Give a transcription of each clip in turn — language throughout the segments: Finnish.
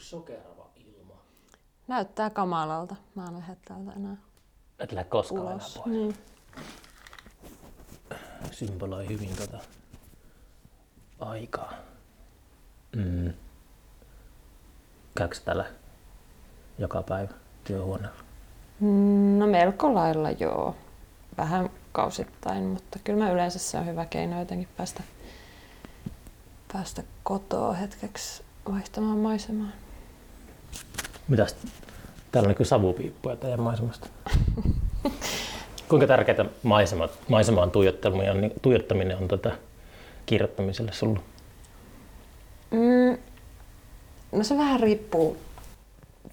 sokerava ilma. Näyttää kamalalta. Mä en lähde täältä enää Et lähde koskaan enää ulos. pois. Niin. Symboloi hyvin tota aikaa. Mm. Käykö täällä joka päivä työhuoneella? Mm, No melko lailla joo. Vähän kausittain, mutta kyllä mä yleensä se on hyvä keino jotenkin päästä, päästä kotoa hetkeksi vaihtamaan maisemaa. Mitäs? Täällä on niin savupiippuja teidän maisemasta. Kuinka tärkeää maisema, maisemaan tuijottaminen on, tuijottaminen on tätä kirjoittamiselle sulla? Mm, no se vähän riippuu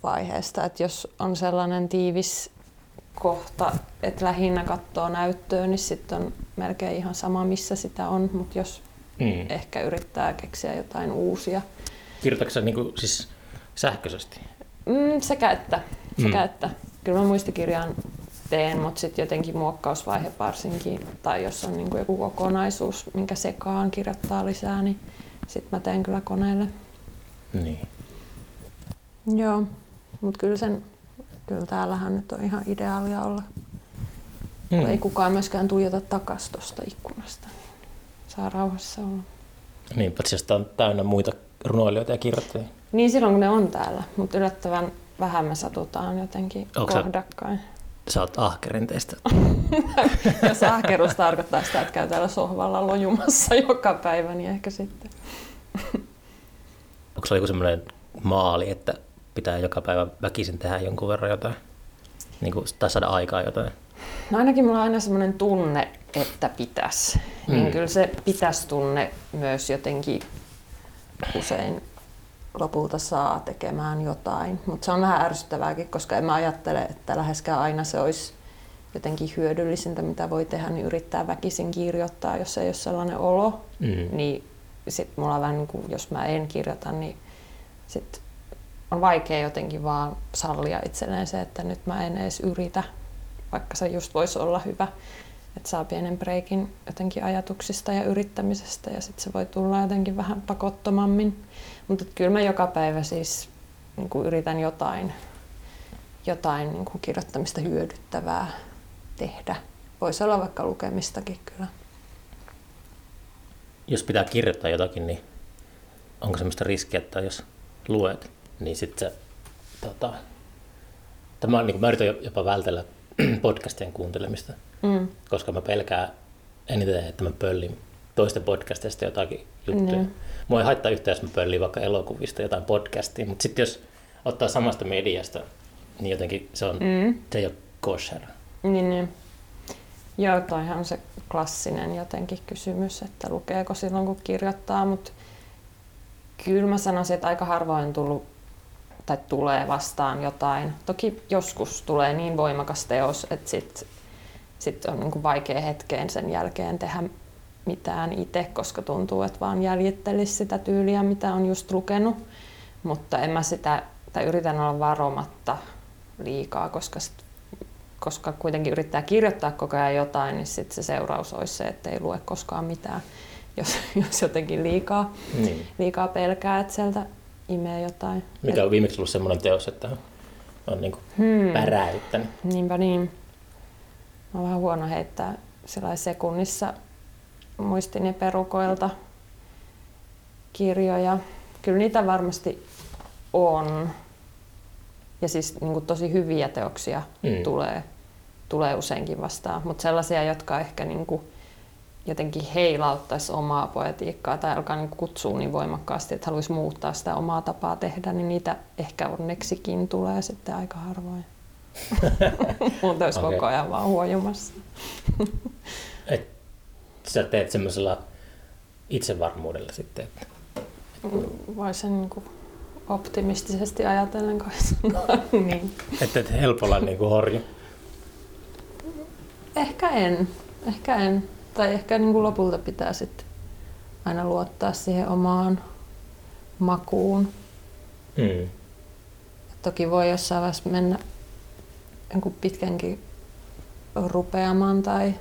vaiheesta, että jos on sellainen tiivis kohta, että lähinnä katsoo näyttöä, niin sitten on melkein ihan sama, missä sitä on, mutta jos Mm. ehkä yrittää keksiä jotain uusia. Kirjoitatko sä niin kuin, siis sähköisesti? Mm, sekä että. Sekä Mm. että. Kyllä mä muistikirjaan teen, mutta sitten jotenkin muokkausvaihe varsinkin, tai jos on niin joku kokonaisuus, minkä sekaan kirjoittaa lisää, niin sitten mä teen kyllä koneelle. Niin. Joo, mutta kyllä, sen, kyllä täällähän nyt on ihan ideaalia olla. Mm. Ei kukaan myöskään tuijota takas tuosta ikkunasta. Niin saa rauhassa olla. Niin, paitsi jos on täynnä muita runoilijoita ja kirjoittajia. Niin silloin kun ne on täällä, mutta yllättävän vähän me satutaan jotenkin Onko sä- kohdakkain. Sä oot ahkerin teistä. Jos ahkeruus tarkoittaa sitä, että käy täällä sohvalla lojumassa joka päivä, niin ehkä sitten. Onko se joku semmoinen maali, että pitää joka päivä väkisin tehdä jonkun verran jotain? Niin kuin, tai saada aikaa jotain? No ainakin mulla on aina semmoinen tunne, että pitäisi. Mm. Mm. Niin kyllä se pitäisi tunne myös jotenkin usein lopulta saa tekemään jotain. Mutta se on vähän ärsyttävääkin, koska en mä ajattele, että läheskään aina se olisi jotenkin hyödyllisintä, mitä voi tehdä, niin yrittää väkisin kirjoittaa, jos ei ole sellainen olo. Mm. Niin sit mulla vähän niin kuin, jos mä en kirjoita, niin sit on vaikea jotenkin vaan sallia itselleen se, että nyt mä en edes yritä, vaikka se just voisi olla hyvä, että saa pienen breikin jotenkin ajatuksista ja yrittämisestä ja sitten se voi tulla jotenkin vähän pakottomammin. Mutta kyllä mä joka päivä siis niin kuin yritän jotain, jotain niin kuin kirjoittamista hyödyttävää tehdä. Voisi olla vaikka lukemistakin kyllä. Jos pitää kirjoittaa jotakin, niin onko semmoista riskiä, että jos luet, niin sitten se... Tota, tämä on, niin kuin, mä yritän jopa vältellä podcastien kuuntelemista, Mm. koska mä pelkään eniten, että mä pöllin toisten podcastista jotakin juttuja. Niin. Mua ei haittaa yhtään, jos mä pöllin vaikka elokuvista jotain podcastia, mutta sitten jos ottaa samasta mediasta, niin jotenkin se, on, Mm. se ei ole kosher. Niin, niin. Joo, toihan on se klassinen jotenkin kysymys, että lukeeko silloin kun kirjoittaa, mutta kyllä mä sanoisin, että aika harvoin tullut tai tulee vastaan jotain. Toki joskus tulee niin voimakas teos, että sit, sit on niin kuin vaikea hetkeen sen jälkeen tehdä mitään itse, koska tuntuu, että vaan jäljittelisi sitä tyyliä, mitä on just lukenut. Mutta en mä sitä, tai yritän olla varomatta liikaa, koska sit koska kuitenkin yrittää kirjoittaa koko ajan jotain, niin sit se seuraus olisi se, että ei lue koskaan mitään, jos, jos jotenkin liikaa, Niin. liikaa pelkää, että sieltä imee jotain. Mikä on viimeksi ollut semmoinen teos, että on niin Hmm. päräyttänyt. Niinpä niin. Mä oon vähän huono heittää sekunnissa muistin ja perukoilta kirjoja. Kyllä niitä varmasti on. Ja siis niin kuin tosi hyviä teoksia Mm. tulee, tulee useinkin vastaan. Mutta sellaisia, jotka ehkä niin kuin jotenkin heilauttaisi omaa poetiikkaa tai alkaa niin kutsua niin voimakkaasti, että haluaisi muuttaa sitä omaa tapaa tehdä, niin niitä ehkä onneksikin tulee sitten aika harvoin. Muuten olisi Okei. koko ajan vaan huojumassa. Et sä teet semmoisella itsevarmuudella sitten, että Voisi sen niin kuin optimistisesti ajatellen kai sanoa. niin. et, et helpolla niin kuin horju. Ehkä en. Ehkä en. Tai ehkä niin kuin lopulta pitää sitten aina luottaa siihen omaan makuun. Mm. Toki voi jossain vaiheessa mennä jonkun pitkänkin rupeamaan tai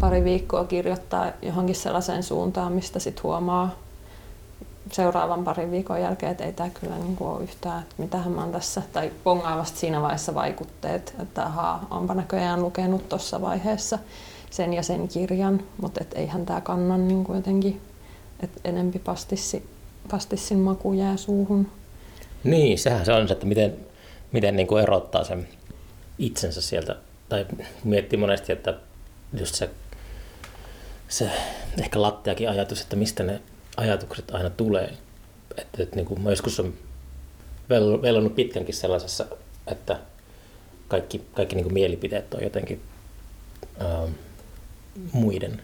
pari viikkoa kirjoittaa johonkin sellaiseen suuntaan, mistä sit huomaa seuraavan parin viikon jälkeen, että ei tämä kyllä niin kuin ole yhtään, että mitähän mä oon tässä, tai pongaa vasta siinä vaiheessa vaikutteet, että ahaa, onpa näköjään lukenut tuossa vaiheessa sen ja sen kirjan, mutta et eihän tämä kannan niin kuin jotenkin, että enempi pastissi, pastissin maku jää suuhun. Niin, sehän se on se, että miten, miten niin kuin erottaa sen itsensä sieltä, tai miettii monesti, että just se, se ehkä lattiakin ajatus, että mistä ne ajatukset aina tulee. Että, että niin kuin mä joskus on velonnut pitkänkin sellaisessa, että kaikki, kaikki niin kuin mielipiteet on jotenkin ähm, muiden.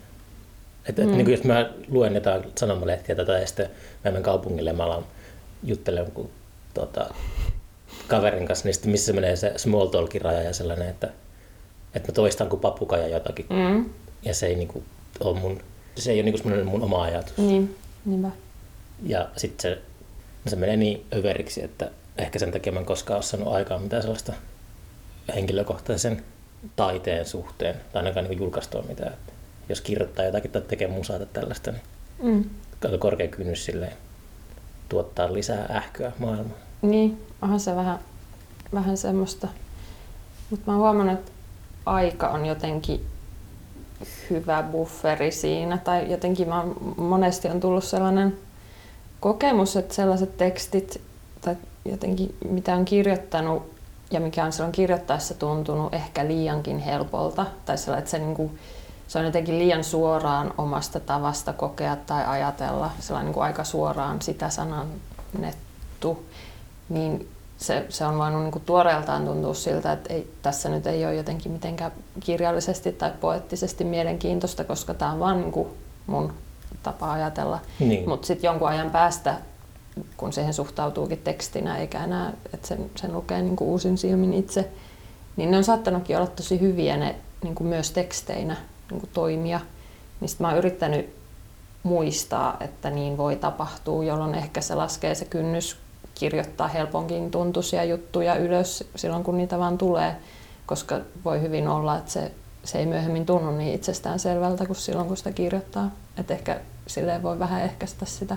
Että, mm. että niin kuin jos mä luen jotain sanomalehtiä tätä ja sitten mä menen kaupungille ja mä alan juttelemaan kun, tota, kaverin kanssa, niin sitten missä menee se small talkin raja ja sellainen, että, että mä toistan kuin papukaja jotakin. Mm. Ja se ei niin kuin, ole mun, se ei ole niin kuin mun oma ajatus. Niin. Niinpä. Ja sitten se, se menee niin överiksi, että ehkä sen takia mä en koskaan ole saanut aikaa mitään sellaista henkilökohtaisen taiteen suhteen, tai ainakaan niin julkaistua mitään. Että jos kirjoittaa jotakin tai tekee musaa tai tällaista, niin mm. aika korkea kynnys silleen tuottaa lisää ähköä maailmaan. Niin, onhan se vähän, vähän semmoista. Mutta mä oon huomannut, että aika on jotenkin hyvä bufferi siinä. Tai jotenkin mä, monesti on tullut sellainen kokemus, että sellaiset tekstit tai jotenkin mitä on kirjoittanut ja mikä on silloin kirjoittaessa tuntunut ehkä liiankin helpolta. Tai sellainen, että se, niin kuin, se on jotenkin liian suoraan omasta tavasta kokea tai ajatella, sellainen niin kuin aika suoraan sitä sanannettu. Niin se, se on voinut niin kuin tuoreeltaan tuntua siltä, että ei, tässä nyt ei ole jotenkin mitenkään kirjallisesti tai poettisesti mielenkiintoista, koska tämä on vaan niin kuin mun tapa ajatella. Niin. Mutta sitten jonkun ajan päästä, kun siihen suhtautuukin tekstinä eikä enää, että sen, sen lukee niin kuin uusin silmin itse, niin ne on saattanutkin olla tosi hyviä ne niin kuin myös teksteinä niin kuin toimia. Niin mä oon yrittänyt muistaa, että niin voi tapahtua, jolloin ehkä se laskee se kynnys kirjoittaa helponkin tuntuisia juttuja ylös silloin, kun niitä vaan tulee, koska voi hyvin olla, että se, se ei myöhemmin tunnu niin itsestään selvältä kuin silloin, kun sitä kirjoittaa. Et ehkä silleen voi vähän ehkäistä sitä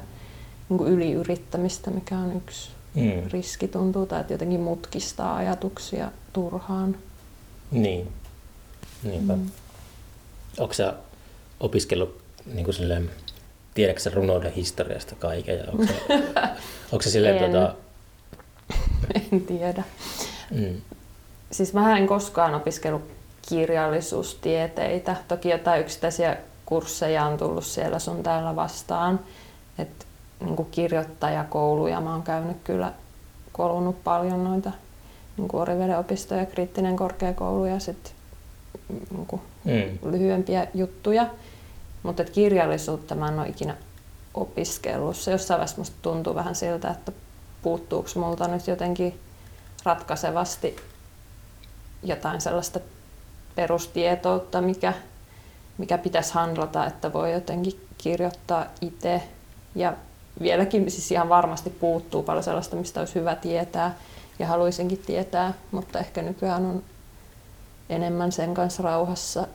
niin kuin yliyrittämistä, mikä on yksi mm. riski tuntuu, tai että jotenkin mutkistaa ajatuksia turhaan. Niin, niinpä. Mm. Onko sä opiskellut niin kuin silleen, tiedätkö runouden historiasta kaiken? Ja onko, se, onko se silleen, en. Tuota... en tiedä. Mm. Siis mä en koskaan opiskellut kirjallisuustieteitä. Toki jotain yksittäisiä kursseja on tullut siellä sun täällä vastaan. Et, niin kirjoittajakouluja mä oon käynyt kyllä kolunut paljon noita niin Oriveden opisto ja kriittinen korkeakoulu ja sitten niin mm. lyhyempiä juttuja. Mutta kirjallisuutta mä en ole ikinä opiskellut. Se jossain vaiheessa musta tuntuu vähän siltä, että puuttuuko multa nyt jotenkin ratkaisevasti jotain sellaista perustietoutta, mikä, mikä pitäisi handlata, että voi jotenkin kirjoittaa itse. Ja vieläkin siis ihan varmasti puuttuu paljon sellaista, mistä olisi hyvä tietää ja haluaisinkin tietää, mutta ehkä nykyään on enemmän sen kanssa rauhassa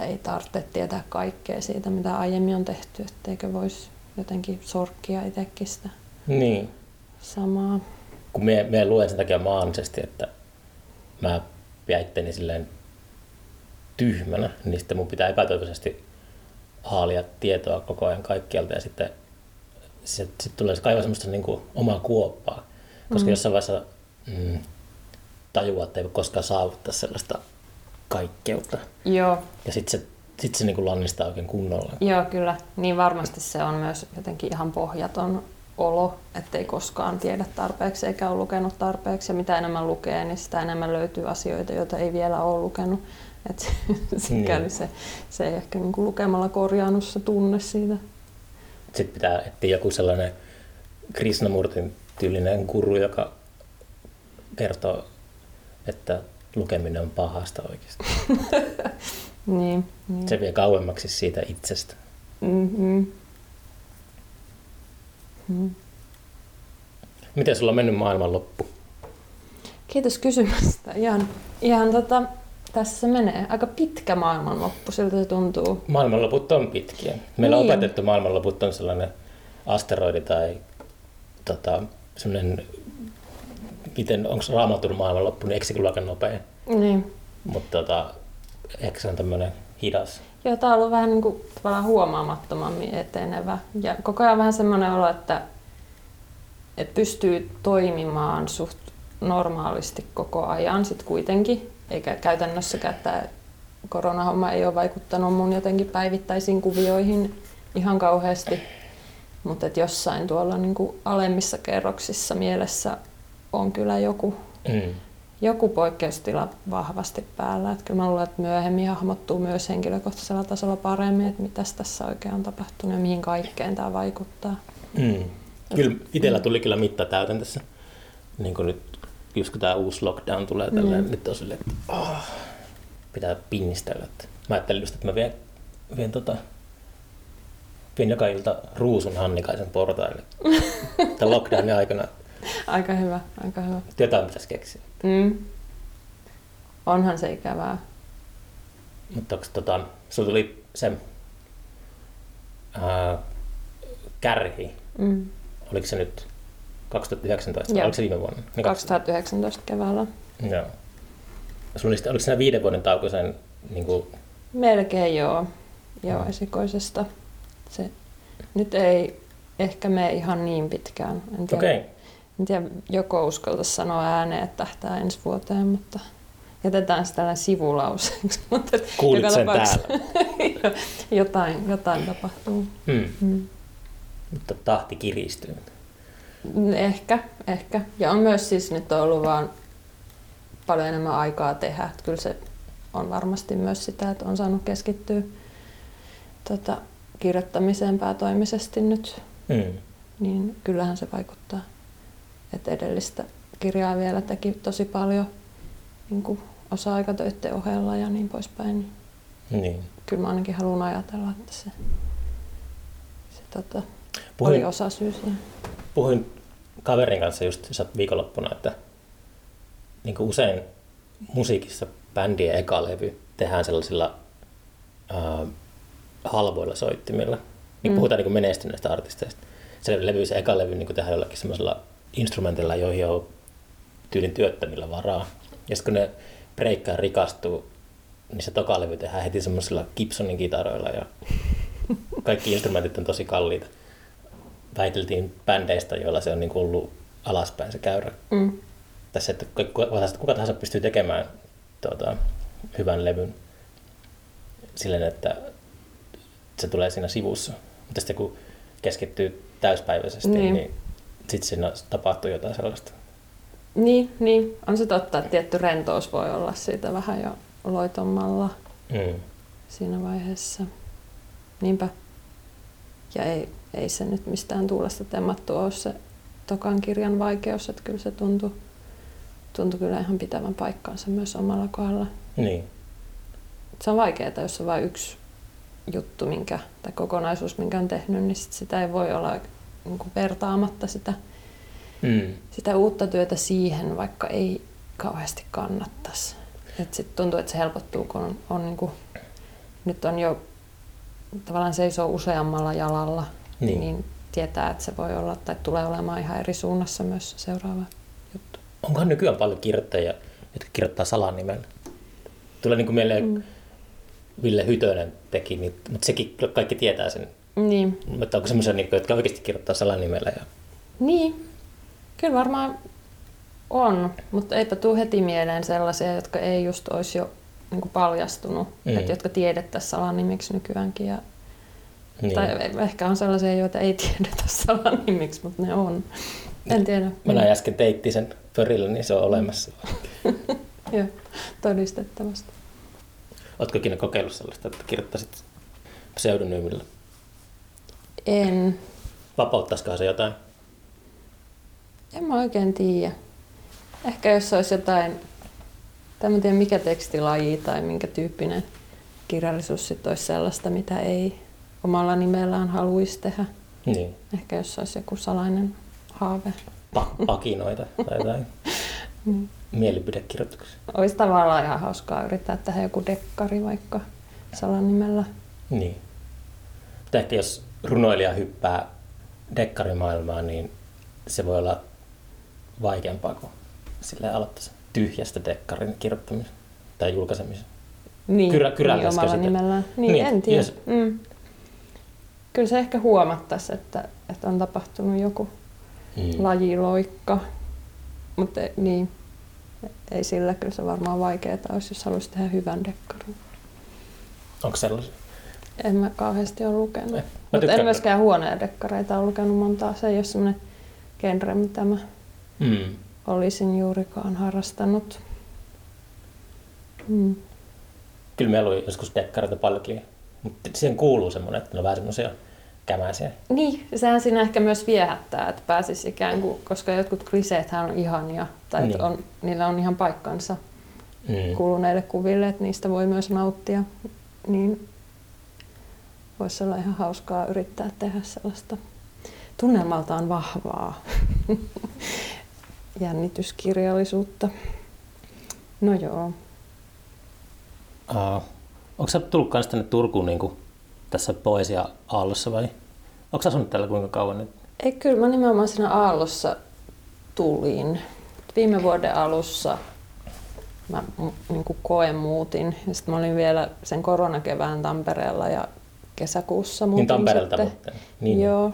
että ei tarvitse tietää kaikkea siitä, mitä aiemmin on tehty, etteikö voisi jotenkin sorkkia itsekin sitä niin. samaa. Kun me, me luen sen takia maanisesti, että mä pidän itteni silleen tyhmänä, niin sitten mun pitää epätoivoisesti haalia tietoa koko ajan kaikkialta ja sitten sitten sit tulee se kaivaa semmoista niin kuin omaa kuoppaa, koska mm. jossain vaiheessa mm, tajuaa, että ei koskaan saavuttaa sellaista kaikkeutta. Joo. Ja sitten se, sit se niinku lannistaa oikein kunnolla. Joo, kyllä. Niin varmasti se on myös jotenkin ihan pohjaton olo, ettei koskaan tiedä tarpeeksi eikä ole lukenut tarpeeksi. Ja mitä enemmän lukee, niin sitä enemmän löytyy asioita, joita ei vielä ole lukenut. Et sikäli niin. se, se ei ehkä niinku lukemalla korjaannut se tunne siitä. Sitten pitää etsiä joku sellainen Krishnamurtin tyylinen guru, joka kertoo, että lukeminen on pahasta oikeasti. niin, niin. Se vie kauemmaksi siitä itsestä. Mm-hmm. Mm. Miten sulla on mennyt maailmanloppu? Kiitos kysymästä. Ihan, ihan tota, tässä se menee. Aika pitkä maailmanloppu, siltä se tuntuu. Maailmanloput on pitkiä. Meillä niin. on opetettu maailmanloput on sellainen asteroidi tai tota, semmoinen, miten, onko raamatun maailmanloppu, niin eikö se kyllä aika nopea? Niin. Mutta tota, ehkä se on tämmöinen hidas. Joo, tämä on ollut vähän niin kuin, tavallaan huomaamattomammin etenevä. Ja koko ajan vähän semmoinen olo, että, että pystyy toimimaan suht normaalisti koko ajan sit kuitenkin. Eikä käytännössäkään tämä koronahomma ei ole vaikuttanut mun jotenkin päivittäisiin kuvioihin ihan kauheasti. Mutta että jossain tuolla niin kuin alemmissa kerroksissa mielessä on kyllä joku, Mm. joku poikkeustila vahvasti päällä. Että kyllä mä luulen, että myöhemmin hahmottuu myös henkilökohtaisella tasolla paremmin, että mitä tässä oikein on tapahtunut ja mihin kaikkeen tämä vaikuttaa. Mm. Kyllä itsellä tuli kyllä mitta täytän tässä. Niin kuin nyt, just kun tämä uusi lockdown tulee tälleen, Mm. nyt on silleen, että oh, pitää pinnistellä. Mä ajattelin just, että mä vien, vien, tota, vien joka ilta ruusun Hannikaisen portaille. Tämän lockdownin aikana Aika hyvä, aika hyvä. jotain pitäisi keksiä. Mm. Onhan se ikävää. Mutta onko tota, sulla tuli se ää, kärhi, Mm. oliko se nyt 2019 vai Joo. oliko se viime vuonna? Niin 2019 keväällä. Joo. Sulla oli, oliko siinä viiden vuoden tauko sen, niin kuin, Melkein joo. Joo, Mm. esikoisesta. Se nyt ei ehkä mene ihan niin pitkään. En tiedä, okei, okay. En tiedä joko uskaltaisi sanoa ääneen, että tähtää ensi vuoteen, mutta jätetään se tällainen sivulauseeksi. Mutta kuulit joka sen täällä. jotain, jotain tapahtuu. Hmm. Mm. Mutta tahti kiristyy. Ehkä, ehkä. Ja on myös siis nyt ollut vaan paljon enemmän aikaa tehdä. Että kyllä se on varmasti myös sitä, että on saanut keskittyä tota, kirjoittamiseen päätoimisesti nyt. Hmm. Niin kyllähän se vaikuttaa. Että edellistä kirjaa vielä teki tosi paljon niin kuin osa-aikatöiden ohella ja niin poispäin. Niin kyllä mä ainakin haluan ajatella, että se, se tota, oli Puhuin, osa syy siihen. puhuin kaverin kanssa just viikonloppuna, että niin kuin usein musiikissa bändien eka levy tehdään sellaisilla äh, halvoilla soittimilla. Niin Mm. puhutaan niin kuin menestyneistä artisteista. Se levy, se eka levy niin kuin tehdään jollakin semmoisella instrumentilla, joihin on tyylin työttömillä varaa. Ja sitten kun ne breikkaa rikastuu, niin se toka levy tehdään heti semmoisilla Gibsonin kitaroilla ja kaikki instrumentit on tosi kalliita. Väiteltiin bändeistä, joilla se on niin ollut alaspäin se käyrä. Mm. Tässä, että kuka, kuka tahansa pystyy tekemään tuota, hyvän levyn silleen, että se tulee siinä sivussa. Mutta sitten kun keskittyy täyspäiväisesti, niin, niin sitten siinä tapahtuu jotain sellaista. Niin, niin, on se totta, että tietty rentous voi olla siitä vähän jo loitommalla Mm. siinä vaiheessa. Niinpä. Ja ei, ei se nyt mistään tuulesta temmattu ole se tokan kirjan vaikeus, että kyllä se tuntui, tuntui kyllä ihan pitävän paikkaansa myös omalla kohdalla. Niin. Se on vaikeaa, jos on vain yksi juttu minkä, tai kokonaisuus, minkä on tehnyt, niin sit sitä ei voi olla niin kuin vertaamatta sitä Mm. sitä uutta työtä siihen, vaikka ei kauheasti kannattaisi. Et sit tuntuu, että se helpottuu, kun on, on niinku, nyt on jo tavallaan seisoo useammalla jalalla, Niin. niin. niin tietää, että se voi olla tai tulee olemaan ihan eri suunnassa myös se seuraava juttu. Onkohan nykyään paljon kirjoittajia, jotka kirjoittaa salanimellä? Tulee niin kuin mieleen, mm. Ville Hytönen teki, niin, mutta sekin kaikki tietää sen. Niin, Mutta onko semmoisia, niin, jotka oikeasti kirjoittaa salanimellä? Ja... niin. kyllä varmaan on, mutta eipä tule heti mieleen sellaisia, jotka ei just olisi jo niin kuin paljastunut, Mm. mm. että jotka tiedettäisiin salanimiksi nykyäänkin. Ja Niin. Tai ehkä on sellaisia, joita ei tiedetä salanimiksi, mutta ne on. En tiedä. Mä näin äsken teitti sen pörillä, niin se on olemassa. Joo, todistettavasti. Oletko ikinä kokeillut sellaista, että kirjoittaisit pseudonyymillä? En. Vapauttaisikohan se jotain? En mä oikein tiedä. Ehkä jos olisi jotain, tai mä tiedä mikä tekstilaji tai minkä tyyppinen kirjallisuus sit olisi sellaista, mitä ei omalla nimellään haluaisi tehdä. Niin. Ehkä jos olisi joku salainen haave. Pa- pakinoita tai jotain Mm. mielipidekirjoituksia. Olisi tavallaan ihan hauskaa yrittää tehdä joku dekkari vaikka salanimellä. Niin. Mutta ehkä jos runoilija hyppää dekkarimaailmaa, niin se voi olla vaikeampaa kuin sille aloittaisi tyhjästä dekkarin kirjoittamisen tai julkaisemisen. Niin, Kyrä- niin omalla nimellään. Niin, Niin, en tiedä. jos- Mm. Kyllä se ehkä huomattaisi, että, että on tapahtunut joku Mm. lajiloikka. Mutta niin, ei sillä kyllä se varmaan vaikeaa olisi, jos haluaisi tehdä hyvän dekkarin. Onko sellaisia? En mä kauheasti ole lukenut. Mä Mutta en myöskään huoneen dekkareita ole lukenut montaa. Se ei ole semmoinen genre, mitä mä Mm. olisin juurikaan harrastanut. Mm. Kyllä meillä oli joskus dekkareita paljonkin, mutta siihen kuuluu semmoinen, että ne on vähän semmoisia kämäisiä. Niin, sehän siinä ehkä myös viehättää, että pääsisi ikään kuin, koska jotkut kliseethän on ihania, tai Niin. niin. on, niillä on ihan paikkansa Mm. kuluneille kuville, että niistä voi myös nauttia, niin voisi olla ihan hauskaa yrittää tehdä sellaista tunnelmaltaan vahvaa jännityskirjallisuutta. No joo. Uh, onko sä tullut kanssa tänne Turkuun niin kuin tässä poesia-aallossa vai onko sä asunut täällä kuinka kauan nyt? Ei, kyllä mä nimenomaan siinä Aallossa tulin. Viime vuoden alussa mä niin koen muutin. Ja sitten mä olin vielä sen koronakevään Tampereella ja kesäkuussa muutin Niin Tampereelta, sitten. mutta... Niin. Joo,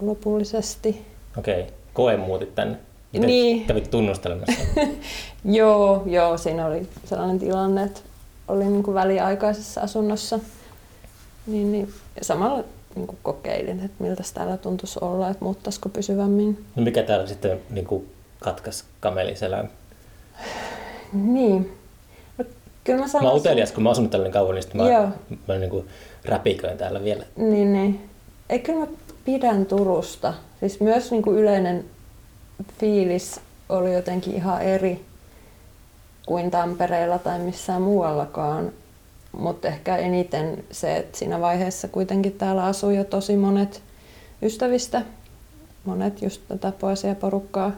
lopullisesti. Okei, okay. koe muutit tänne. Miten Niin. kävit tunnustelemassa? Joo, joo, siinä oli sellainen tilanne, että olin niin kuin väliaikaisessa asunnossa. Niin, niin, ja samalla niin kuin kokeilin, että miltä täällä tuntuisi olla, että muuttaisiko pysyvämmin. no mikä täällä sitten niin kuin katkas kameliselän? Niin. No, kyllä mä Mä oon utelias, kun mä oon asunut täällä niin kauan, niin mä, Joo. mä niin kuin räpiköin täällä vielä. Niin, niin. Ei kyllä mä pidän Turusta. Siis myös niin kuin yleinen fiilis oli jotenkin ihan eri kuin Tampereella tai missään muuallakaan. Mutta ehkä eniten se, että siinä vaiheessa kuitenkin täällä asuu jo tosi monet ystävistä, monet just tätä poesiaporukkaa,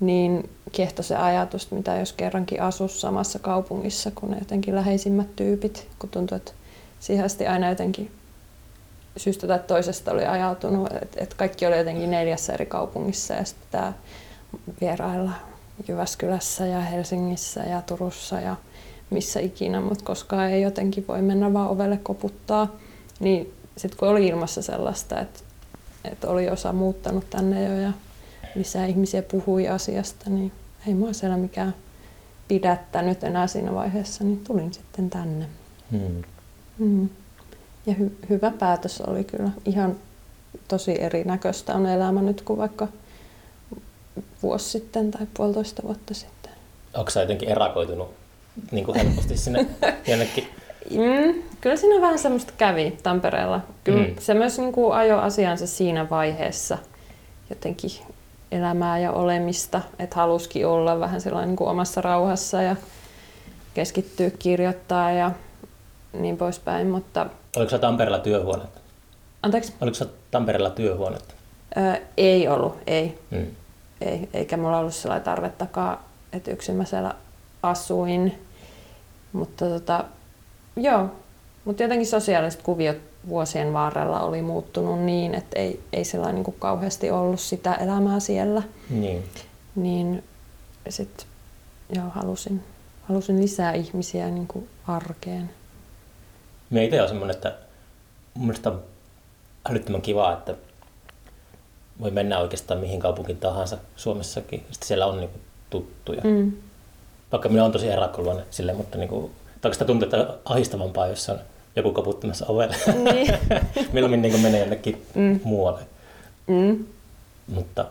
niin kiehto se ajatus, mitä jos kerrankin asus samassa kaupungissa kuin ne jotenkin läheisimmät tyypit, kun tuntuu, että siihen asti aina jotenkin syystä tai toisesta oli ajautunut, että, että kaikki oli jotenkin neljässä eri kaupungissa ja sitten tämä vierailla Jyväskylässä ja Helsingissä ja Turussa ja missä ikinä, mutta koskaan ei jotenkin voi mennä vaan ovelle koputtaa. Niin sitten kun oli ilmassa sellaista, että, että oli osa muuttanut tänne jo ja lisää ihmisiä puhui asiasta, niin ei mua siellä mikään pidättänyt enää siinä vaiheessa, niin tulin sitten tänne. Hmm. Mm. Ja hy- hyvä päätös oli kyllä. Ihan tosi erinäköistä on elämä nyt kuin vaikka vuosi sitten tai puolitoista vuotta sitten. Onko sä jotenkin erakoitunut niin kuin helposti sinne jonnekin? Mm, kyllä siinä vähän semmoista kävi Tampereella. Kyllä Mm. se myös niin kuin ajoi asiansa siinä vaiheessa jotenkin elämää ja olemista, että halusikin olla vähän sellainen niin kuin omassa rauhassa ja keskittyä kirjoittaa ja niin poispäin, mutta Oliko sä Tampereella työhuonetta? anteeksi, Oliko sä Tampereella työhuonetta? ää, ei ollut, ei. Hmm. ei, eikä mulla ollut sellainen tarvettakaan, että yksin mä siellä asuin. Mutta tota, joo, mutta jotenkin sosiaaliset kuviot vuosien varrella oli muuttunut niin, että ei, ei sellainen niin kuin kauheasti ollut sitä elämää siellä. Niin. Niin sitten joo, halusin, halusin lisää ihmisiä niin kuin arkeen. Me itse on semmoinen, että mun mielestä on älyttömän kivaa, että voi mennä oikeastaan mihin kaupunkiin tahansa Suomessakin. Sitten siellä on niinku tuttuja. Mm. Vaikka minä on tosi erakkoluonne sille, mutta niinku, sitä tuntuu, että ahistavampaa, jos on joku koputtamassa ovelle. Niin. Milloin niinku menee jonnekin. Mm. muualle. Mm. Mutta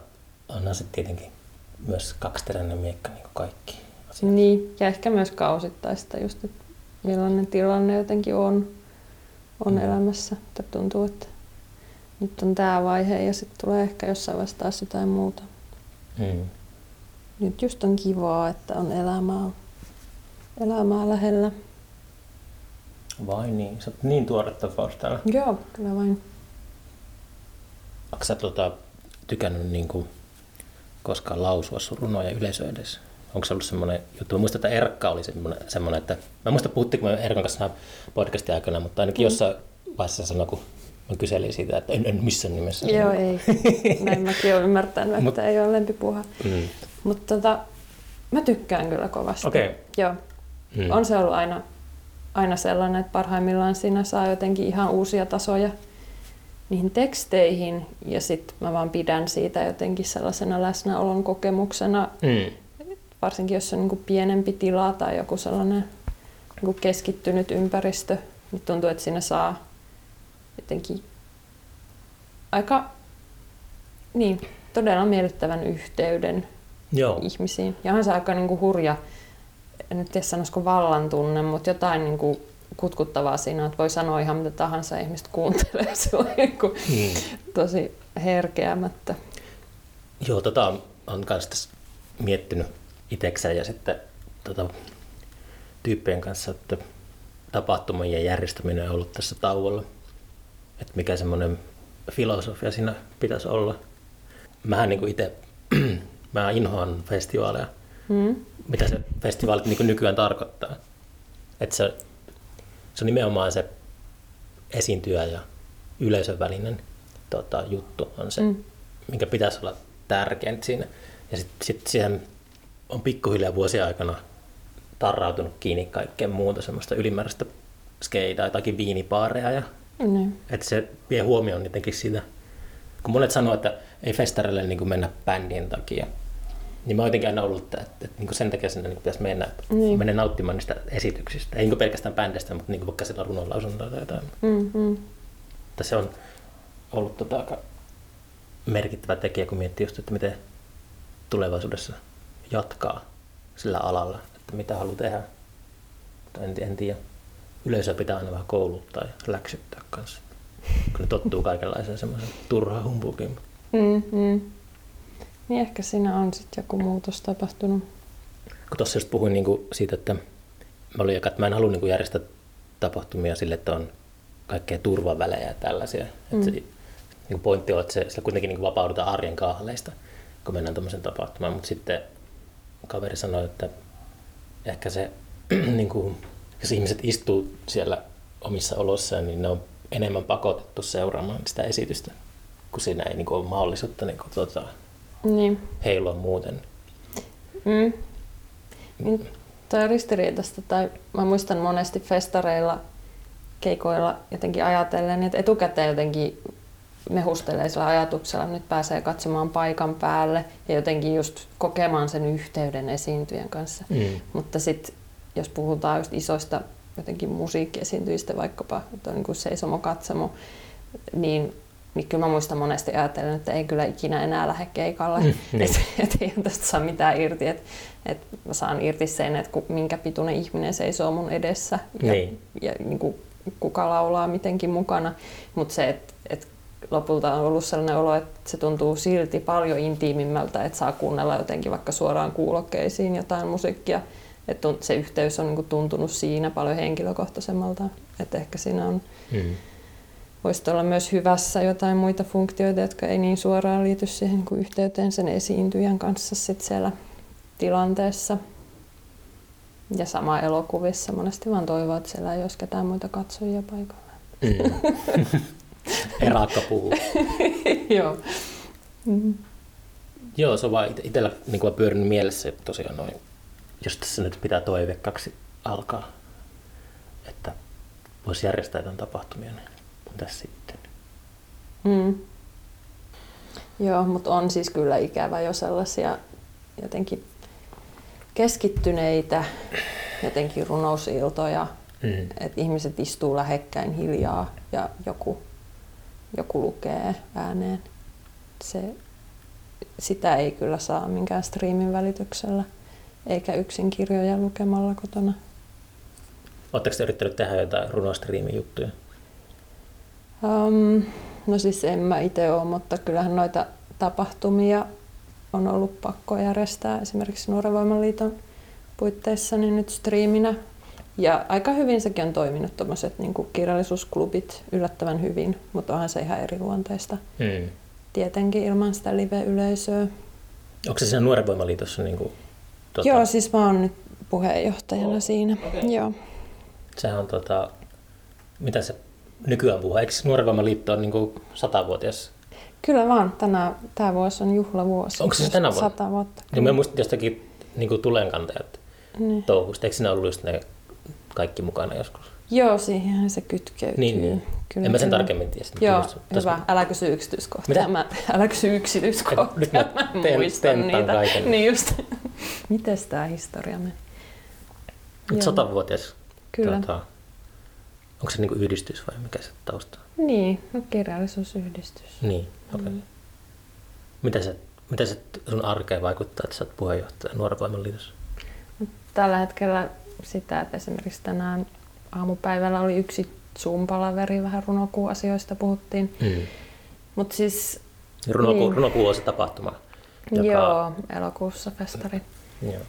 onhan se tietenkin myös kaksiteräinen miekka niin kuin kaikki asiat. Niin, ja ehkä myös kausittaista just, että millainen tilanne jotenkin on, on Mm. elämässä. Että tuntuu, että nyt on tämä vaihe ja sitten tulee ehkä jossain vaiheessa taas jotain muuta. Mm. Nyt just on kivaa, että on elämää, elämää lähellä. Vai niin? Sä oot niin tuore tapaus täällä. Joo, kyllä vain. Onko sä tota, tykännyt niin kuin, koskaan lausua sun runoja yleisö edessä? Onko se ollut semmoinen juttu? Mä muistan, että Erkka oli semmoinen, semmoinen että... Mä muistan, puhuttiinko me Erkan kanssa podcastin aikana, mutta ainakin mm. jossain vaiheessa sanoi, kun Mä kyselin siitä, että en, en missään nimessä. Joo, ei. Näin mäkin olen ymmärtänyt, että Mut- ei ole lempipuuha. Mm. Mutta tota, mä tykkään kyllä kovasti. Okei. Joo. Mm. On se ollut aina, aina sellainen, että parhaimmillaan siinä saa jotenkin ihan uusia tasoja niihin teksteihin. Ja sitten mä vaan pidän siitä jotenkin sellaisena läsnäolon kokemuksena, Mm. Varsinkin jos on niin pienempi tila tai joku sellainen niin keskittynyt ympäristö, niin tuntuu, että siinä saa jotenkin aika niin, todella miellyttävän yhteyden Joo. ihmisiin. Ja onhan se aika niin kuin hurja, en nyt tiedä sanoisiko vallan tunne, mutta jotain niin kuin kutkuttavaa siinä, että voi sanoa ihan mitä tahansa ja ihmiset kuuntelee sillä niin kuin Mm. tosi herkeämättä. Joo, tota on- on kanssa tässä miettinyt itekseen ja sitten tota, tyyppien kanssa, että tapahtumien järjestäminen on ollut tässä tauolla. Että mikä semmoinen filosofia siinä pitäisi olla. Mähän niin itse, mä inhoan festivaaleja. Mm. Mitä se festivaalit niin nykyään tarkoittaa. Että se, se on nimenomaan se esiintyjä ja yleisön välinen tota, juttu on se, Mm. minkä pitäisi olla tärkein siinä. Ja sitten sit siihen on pikkuhiljaa vuosien aikana tarrautunut kiinni kaikkeen muuta semmoista ylimääräistä skeidaa, jotakin viinipaareja. Ja, Niin. että se vie huomioon jotenkin sitä. Kun monet sanoo, että ei festareille niin mennä bändien takia, niin mä oon jotenkin aina ollut, että, että, että niin sen takia sinne niin pitäisi mennä, Niin. niin. mennä nauttimaan niistä esityksistä. Ei niin pelkästään bändistä, mutta niin vaikka sillä runonlausuntoa tai jotain. Mm, mm. Mutta se on ollut tota aika merkittävä tekijä, kun miettii just, että miten tulevaisuudessa jatkaa sillä alalla, että mitä haluaa tehdä. Mutta en, en tiedä. Yleisöä pitää aina vähän kouluttaa ja läksyttää kanssa. Kun ne tottuu kaikenlaiseen semmoisen turhaan humpuukin. Mm, mm. Niin ehkä siinä on sitten joku muutos tapahtunut. Kun tuossa just puhuin niinku siitä, että mä, olin, että mä en halua niinku järjestää tapahtumia sille, että on kaikkea turvavälejä ja tällaisia. Mm. Että se, niinku pointti on, että se, sillä kuitenkin niinku vapaudutaan arjen kaahleista, kun mennään tuommoisen tapahtumaan. Mutta sitten kaveri sanoi, että ehkä se, niinku, jos ihmiset istuu siellä omissa oloissaan, niin ne on enemmän pakotettu seuraamaan sitä esitystä, kun siinä ei niinku ole mahdollisuutta niinku, tota, Niin. heilua muuten. Mm. Niin, toi on ristiriitasta, tai mä muistan monesti festareilla, keikoilla jotenkin ajatellen, että etukäteen jotenkin mehustelee sillä ajatuksella, nyt pääsee katsomaan paikan päälle ja jotenkin just kokemaan sen yhteyden esiintyjän kanssa. Mm. Mutta sitten jos puhutaan just isoista jotenkin musiikkiesiintyjistä, vaikkapa että on niin kuin seisomo katsamo, niin, niin kyllä mä muistan monesti ajatellen, että ei kyllä ikinä enää lähde keikalle. Mm, niin. että et ei tästä saa mitään irti. Että et mä saan irti sen, että ku, minkä pituinen ihminen seisoo mun edessä ja, Niin. ja niin kuin, kuka laulaa mitenkin mukana. Mutta se, että et lopulta on ollut sellainen olo, että se tuntuu silti paljon intiimimmältä, että saa kuunnella jotenkin vaikka suoraan kuulokkeisiin jotain musiikkia. Että se yhteys on niinku tuntunut siinä paljon henkilökohtaisemmalta. Että ehkä siinä on, Mm. voisi olla myös hyvässä jotain muita funktioita, jotka ei niin suoraan liity siihen kuin yhteyteen sen esiintyjän kanssa sit siellä tilanteessa. Ja sama elokuvissa monesti vaan toivoo, että siellä ei olisi ketään muita katsojia paikalla. Mm. Erakka puhuu. Joo. Mm. Joo, se on vaan itsellä niin kuin pyörinyt mielessä että tosiaan noin, jos tässä nyt pitää toivekkaksi alkaa, että voisi järjestää jotain tapahtumia, niin mitäs sitten? Mm. Joo, mutta on siis kyllä ikävä jo sellaisia jotenkin keskittyneitä jotenkin runousiltoja, Mm. että ihmiset istuu lähekkäin hiljaa ja joku, joku lukee ääneen. Se, sitä ei kyllä saa minkään striimin välityksellä, eikä yksin kirjoja lukemalla kotona. Oletteko te yrittänyt tehdä jotain runostriimijuttuja? Um, no siis en mä itse ole, mutta kyllähän noita tapahtumia on ollut pakko järjestää esimerkiksi Nuoren Voimanliiton puitteissa niin nyt striiminä. Ja aika hyvin sekin on toiminut tuommoiset niin kirjallisuusklubit yllättävän hyvin, mutta onhan se ihan eri luonteista. Mm. Tietenkin ilman sitä live-yleisöä. Onko se siinä Nuoren Voimaliitossa? Niin kuin, Tota... Joo, siis mä oon nyt puheenjohtajana Oo, siinä. okei. Joo. Sehän on tota, mitä se nykyään puhua? Eikö Nuorivoiman liitto ole niin satavuotias? Kyllä vaan. Tänä, tämä vuosi on juhlavuosi. Onko se siis tänä vuonna? Sata vuotta. Niin mä muistin jostakin niin tulenkantajat Niin. touhusta. Eikö siinä ollut just ne kaikki mukana joskus? Joo, siihenhän se kytkeytyy. Niin, niin. Kyllä, en mä sen kyllä. tarkemmin tiedä. Joo, Just hyvä. Älä kysy yksityiskohtia. Mitä? Mä, älä kysy yksityiskohtia. Et nyt mä en teen- muista tentaan niitä. kaiken. Niin just. Mites tää historia meni? Nyt satavuotias. Kyllä. Tota, onko se niinku yhdistys vai mikä se tausta on? Niin, no kirjallisuusyhdistys. Niin, okei. Okay. Mm. Mitä se, mitä se sun arkeen vaikuttaa, että sä oot puheenjohtaja Nuorivoiman liitossa? Tällä hetkellä sitä, että esimerkiksi tänään aamupäivällä oli yksi Zoom-palaveri, vähän runokuun asioista puhuttiin. Mm. Mutta siis, Runokuu, Niin. runokuu on se tapahtuma. Joka, joo, elokuussa festari. joo.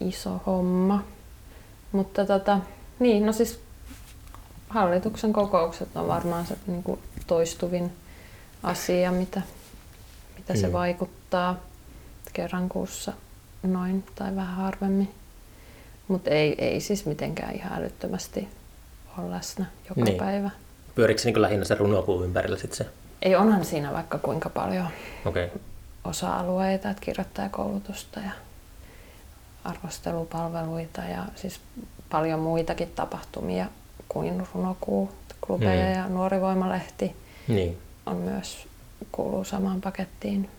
iso homma. Mutta tota, niin, no siis hallituksen kokoukset on varmaan se niin kuin toistuvin asia, mitä, mitä se Mm. vaikuttaa kerran kuussa noin tai vähän harvemmin. Mutta ei, ei siis mitenkään ihan älyttömästi ole läsnä joka Niin. päivä. Pyörikö se niin lähinnä se runokuun ympärillä sitten se? Ei onhan siinä vaikka kuinka paljon. Okay. osa-alueita, että kirjoittajakoulutusta ja arvostelupalveluita ja siis paljon muitakin tapahtumia kuin runokuu, klubeja Mm. ja nuorivoimalehti Niin. on myös kuuluu samaan pakettiin.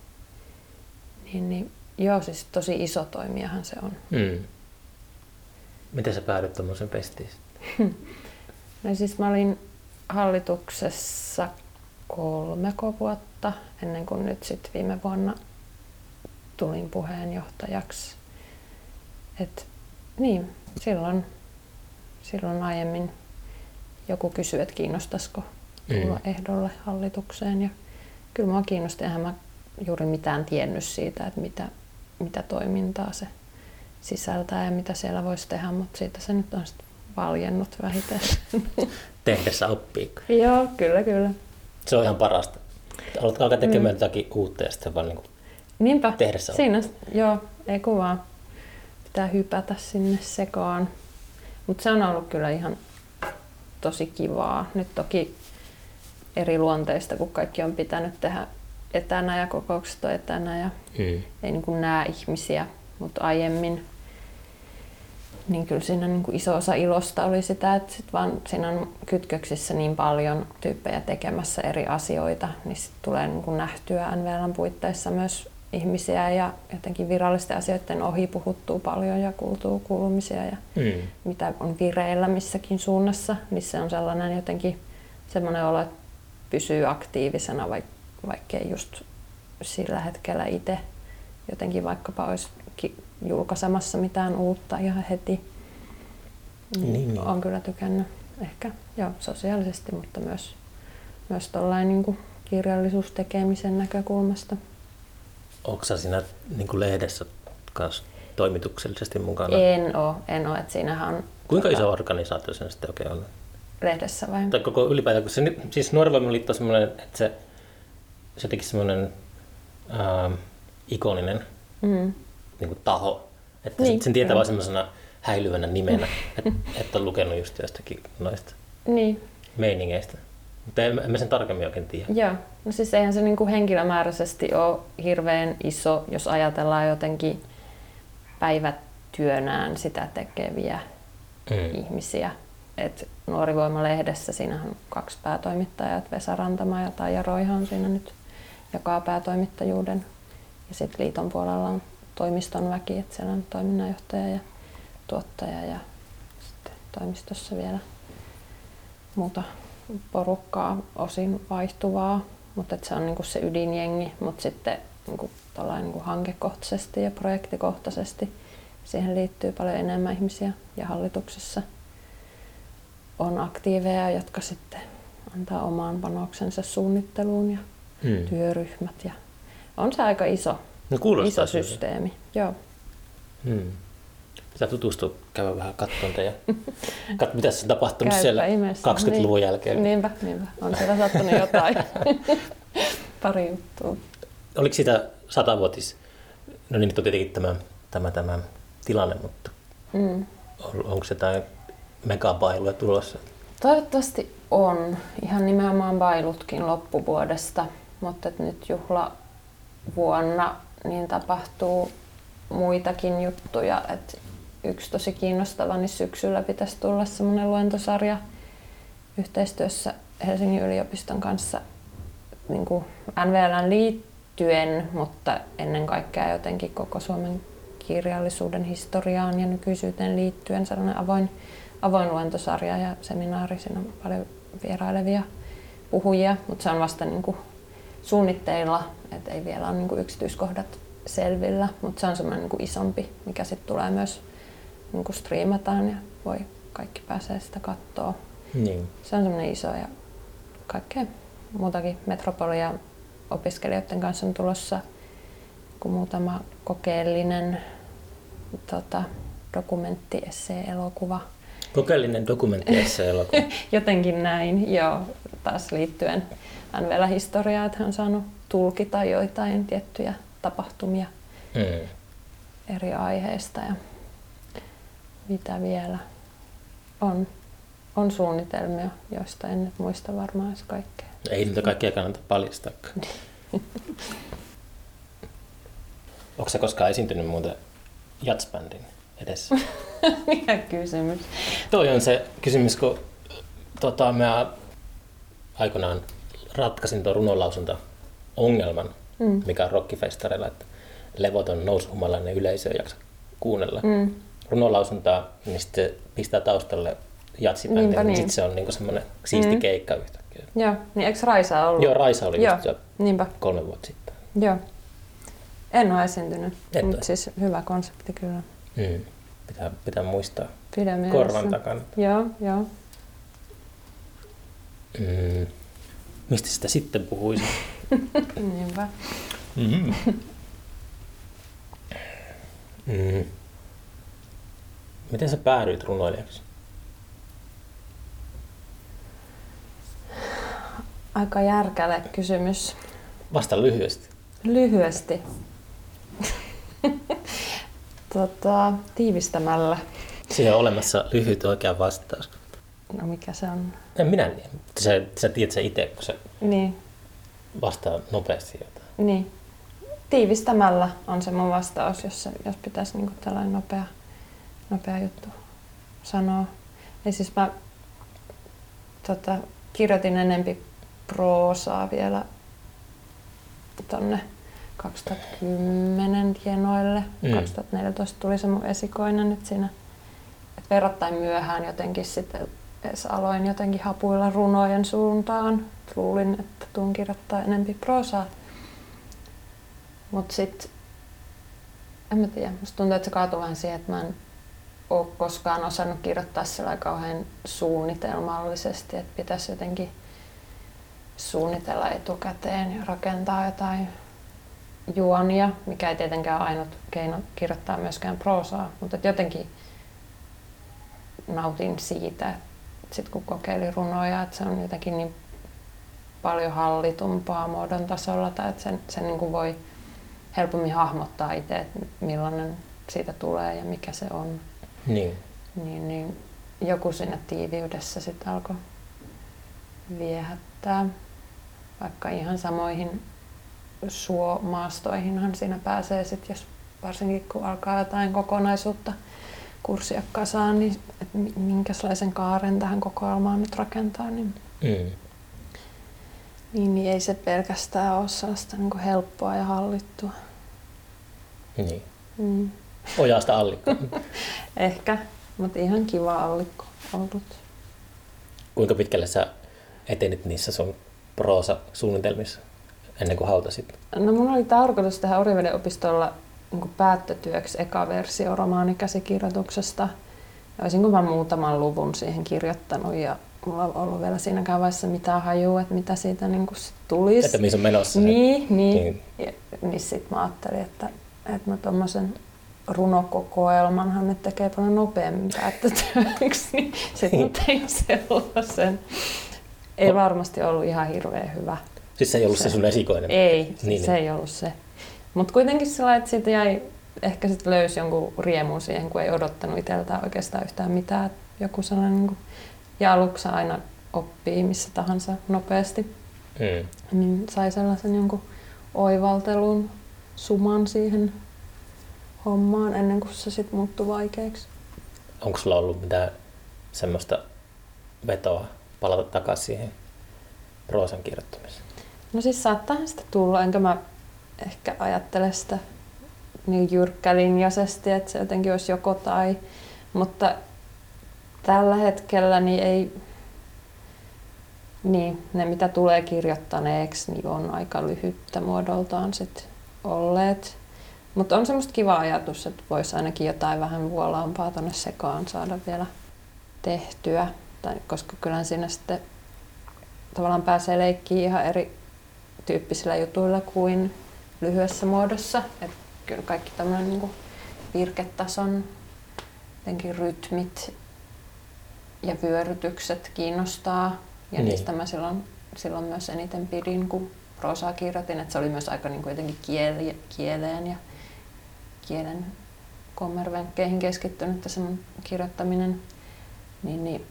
Niin, niin, joo, siis tosi iso toimijahan se on. Mm. Miten sä päädyit tuommoisen pestiin? No siis mä olin hallituksessa kolmeko vuotta ennen kuin nyt sitten viime vuonna tulin puheenjohtajaksi. Et, niin, silloin, silloin aiemmin joku kysyi, että kiinnostaisiko tulla Mm. ehdolle hallitukseen. Ja kyllä mua kiinnosti, eihän mä juuri mitään tiennyt siitä, että mitä, mitä toimintaa se sisältää ja mitä siellä voisi tehdä, mutta siitä se nyt on sitten valjennut vähitellen. Tehdessä oppii. Joo, kyllä, kyllä. Se on ihan parasta. Haluat alkaa tekemään mm. jotakin uutta ja sitten vaan niin kuin, Niinpä, Tehdessä siinä, joo, ei kuvaa. Pitää hypätä sinne sekaan. Mutta se on ollut kyllä ihan tosi kivaa. Nyt toki eri luonteista, kun kaikki on pitänyt tehdä etänä ja kokoukset on etänä ja mm. ei niin kuin näe ihmisiä, mutta aiemmin niin kyllä siinä niin kuin iso osa ilosta oli sitä, että sit vaan siinä on kytköksissä niin paljon tyyppejä tekemässä eri asioita, niin sit tulee niin kuin nähtyä NVLn puitteissa myös ihmisiä ja jotenkin virallisten asioiden ohi puhuttuu paljon ja kuultuu kuulumisia ja Mm. mitä on vireillä missäkin suunnassa, niin se on sellainen jotenkin semmoinen olo, että pysyy aktiivisena, vaik- vaikkei just sillä hetkellä itse jotenkin vaikkapa olisi ki- julkaisemassa mitään uutta ihan heti. Niin, niin. Olen kyllä tykännyt ehkä joo, sosiaalisesti, mutta myös, myös tollain niin kuin kirjallisuustekemisen näkökulmasta. Onko sä siinä niin kuin lehdessä kanssa toimituksellisesti mukana? En ole, en ole, että siinähän on Kuinka tota, iso organisaatio se sitten oikein on? lehdessä vai? Tai koko ylipäätään, kun se, siis Nuorivoiman liitto on semmoinen, että se, se jotenkin semmoinen ähm, ikoninen Mm. Niin kuin taho. Että Niin, sen tietää vaan semmoisena häilyvänä nimenä, että, että on lukenut just jostakin noista Niin, meiningeistä. Mutta en, en mä sen tarkemmin oikein tiedä. Joo, no siis eihän se niin kuin henkilömääräisesti ole hirveän iso, jos ajatellaan jotenkin päivätyönään sitä tekeviä Mm. ihmisiä. Et Nuorivoima-lehdessä siinähän on kaksi päätoimittajaa, Vesa Rantama ja Taija Roihan siinä nyt jakaa päätoimittajuuden. Ja sitten liiton puolella on toimiston väki, että siellä on toiminnanjohtaja ja tuottaja ja sitten toimistossa vielä muuta porukkaa, osin vaihtuvaa, mutta se on niinku se ydinjengi, mutta sitten niinku niinku hankekohtaisesti ja projektikohtaisesti siihen liittyy paljon enemmän ihmisiä ja hallituksessa on aktiiveja, jotka sitten antaa oman panoksensa suunnitteluun ja Mm. työryhmät ja on se aika iso, No kuulostaa iso siltä. systeemi. Joo. Mm. Pitää tutustua, käydä vähän katsomaan teidän. Kat, mitä se on tapahtunut Käypä siellä ihmeessä. 20-luvun Niin. jälkeen. Niinpä, niinpä. On siellä sattunut jotain. Pari juttua. Oliko siitä satavuotis, no niin nyt on tietenkin tämä, tämä, tämä tilanne, mutta Mm. on, onko se jotain megabailuja tulossa? Toivottavasti on. Ihan nimenomaan bailutkin loppuvuodesta, mutta nyt juhla vuonna niin tapahtuu muitakin juttuja. Et yksi tosi kiinnostava, niin syksyllä pitäisi tulla semmoinen luentosarja yhteistyössä Helsingin yliopiston kanssa niin kuin NVLn liittyen, mutta ennen kaikkea jotenkin koko Suomen kirjallisuuden historiaan ja nykyisyyteen liittyen sellainen avoin, avoin luentosarja ja seminaari. Siinä on paljon vierailevia puhujia, mutta se on vasta niin kuin suunnitteilla, että ei vielä ole niin kuin yksityiskohdat selvillä, mutta se on semmoinen niin kuin isompi, mikä sitten tulee myös niin kuin striimataan ja voi kaikki pääsee sitä katsoa. Niin. Se on semmoinen iso ja kaikkea muutakin metropolia opiskelijoiden kanssa on tulossa kun muutama kokeellinen tota, dokumentti, elokuva. Kokeellinen dokumentti elokuva. Jotenkin näin, joo. Taas liittyen vielä historiaa, että hän on saanut tulkita joitain tiettyjä tapahtumia mm. eri aiheista ja mitä vielä on, on suunnitelmia, joista en nyt muista varmaan edes kaikkea. Ei niitä kaikkia kannata paljastaa. Onko se koskaan esiintynyt muuten jatsbändin edessä? Mikä kysymys? Toi on se kysymys, kun tota, mä aikoinaan ratkaisin tuon runolausunta ongelman, mm. mikä on rockifestareilla, että levoton nousuhumalainen yleisö ei jaksa kuunnella mm. runolausuntaa, niin sitten pistää taustalle jatsibändin, niin, niin. sitten se on niinku semmoinen siisti mm. keikka yhtäkkiä. Joo, niin eikö Raisa ollut? Joo, Raisa oli Joo. just Niinpä. kolme vuotta sitten. Joo. En ole esiintynyt, mutta siis hyvä konsepti kyllä. Mm. Pitää, pitää muistaa Pidä korvan takana. Joo, joo. Mm. Mistä sitä sitten puhuisi? Niinpä. Mm-hmm. Mm. Miten sä päädyit runoilijaksi? Aika järkäle kysymys. Vasta lyhyesti. Lyhyesti. tota, tiivistämällä. Siihen on olemassa lyhyt oikea vastaus. No mikä se on? En minä niin. Sä, sä tiedät se itse, kun se niin. vastaa nopeasti jotain. Niin. Tiivistämällä on se mun vastaus, jos, se, jos pitäisi niinku tällainen nopea, nopea juttu sanoa. Ja siis mä tota, kirjoitin enempi proosaa vielä tonne 2010 tienoille. Mm. 2014 tuli se mun esikoinen, että siinä että verrattain myöhään jotenkin sitten edes aloin jotenkin hapuilla runojen suuntaan. Luulin, että tuun kirjoittaa enempi prosaa. Mutta sitten, en mä tiedä, musta tuntuu, että se kaatuu vähän siihen, että mä en ole koskaan osannut kirjoittaa sillä kauhean suunnitelmallisesti, että pitäisi jotenkin suunnitella etukäteen ja rakentaa jotain juonia, mikä ei tietenkään ole ainut keino kirjoittaa myöskään proosaa, mutta jotenkin nautin siitä, että sit kun kokeilin runoja, että se on jotenkin niin paljon hallitumpaa muodon tasolla tai että sen, sen niin kuin voi helpommin hahmottaa itse, että millainen siitä tulee ja mikä se on. Niin. Niin, niin joku siinä tiiviydessä sitten alkoi viehättää, vaikka ihan samoihin suomaastoihinhan siinä pääsee sitten, jos varsinkin kun alkaa jotain kokonaisuutta kurssia kasaan, niin että minkälaisen kaaren tähän kokoelmaan nyt rakentaa, niin, mm. niin, niin ei se pelkästään ole sellaista niin helppoa ja hallittua. Niin. Mm. Ojasta allikko. Ehkä, mutta ihan kiva allikko ollut. Kuinka pitkälle sä etenit niissä sun proosa-suunnitelmissa? ennen kuin hautasit? No mun oli tarkoitus tehdä Oriveden opistolla niin päättötyöksi eka versio romaanikäsikirjoituksesta. Olisinko mä muutaman luvun siihen kirjoittanut ja mulla on ollut vielä siinäkään vaiheessa mitään hajua, että mitä siitä niin kuin tulisi. Että missä on menossa. Niin, niin. niin. Ja, niin sit mä ajattelin, että, että mä tuommoisen runokokoelmanhan ne tekee paljon nopeammin päättötyöksi, niin sitten mä tein sellaisen. Ei varmasti ollut ihan hirveän hyvä. Siis se ei ollut se, se sun esikoinen? Ei, niin, se niin. ei ollut se. Mutta kuitenkin sillä että siitä jäi, ehkä sitten löysi jonkun riemun siihen, kun ei odottanut itseltään oikeastaan yhtään mitään. Joku sellainen niin Ja aluksi aina oppii missä tahansa nopeasti. Mm. Niin sai sellaisen jonkun oivaltelun suman siihen hommaan ennen kuin se sitten muuttui vaikeaksi. Onko sulla ollut mitään semmoista vetoa palata takaisin siihen proosan kirjoittamiseen? No siis saattaa sitä tulla, enkä mä ehkä ajattele sitä niin jyrkkälinjaisesti, että se jotenkin olisi joko tai. Mutta tällä hetkellä niin ei, niin, ne mitä tulee kirjoittaneeksi, niin on aika lyhyttä muodoltaan sit olleet. Mutta on semmoista kiva ajatus, että voisi ainakin jotain vähän vuolaampaa tuonne sekaan saada vielä tehtyä. Tai, koska kyllä siinä sitten tavallaan pääsee leikkiin ihan eri tyyppisillä jutuilla kuin lyhyessä muodossa. Et kyllä kaikki tämmöinen niin virketason jotenkin rytmit ja vyörytykset kiinnostaa. Ja niin. niistä mä silloin, silloin myös eniten pidin, kun proosaa kirjoitin. Että se oli myös aika niin kuin jotenkin kieli, kieleen ja kielen kommervenkkeihin keskittynyt se mun kirjoittaminen. Niin, niin,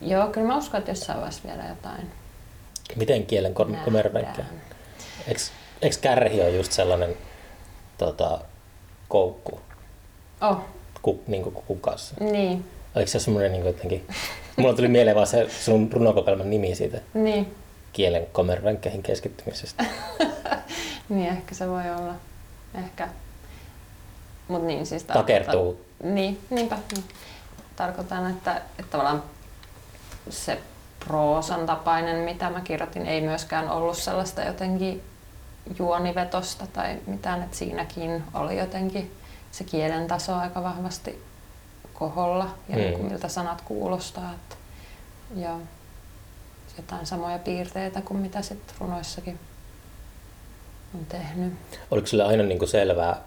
joo, kyllä mä uskon, että jossain vaiheessa vielä jotain Miten kielen kommervenkki? Eikö, eikö kärhi ole just sellainen tota, koukku? Oh. Ku, niin kuin kukassa. Niin. Oliko se semmoinen niin jotenkin... Mulla tuli mieleen vaan se sun runokokelman nimi siitä. Niin. Kielen kommervenkkeihin keskittymisestä. niin, ehkä se voi olla. Ehkä. Mut niin, siis Takertuu. Niin, niinpä. Niin. Tarkoitan, että, että tavallaan se proosan tapainen, mitä mä kirjoitin, ei myöskään ollut sellaista jotenkin juonivetosta tai mitään, että siinäkin oli jotenkin se kielen taso aika vahvasti koholla ja mm. niin miltä sanat kuulostaa. Että, ja jotain samoja piirteitä kuin mitä sitten runoissakin on tehnyt. Oliko sulle aina niin kuin selvää,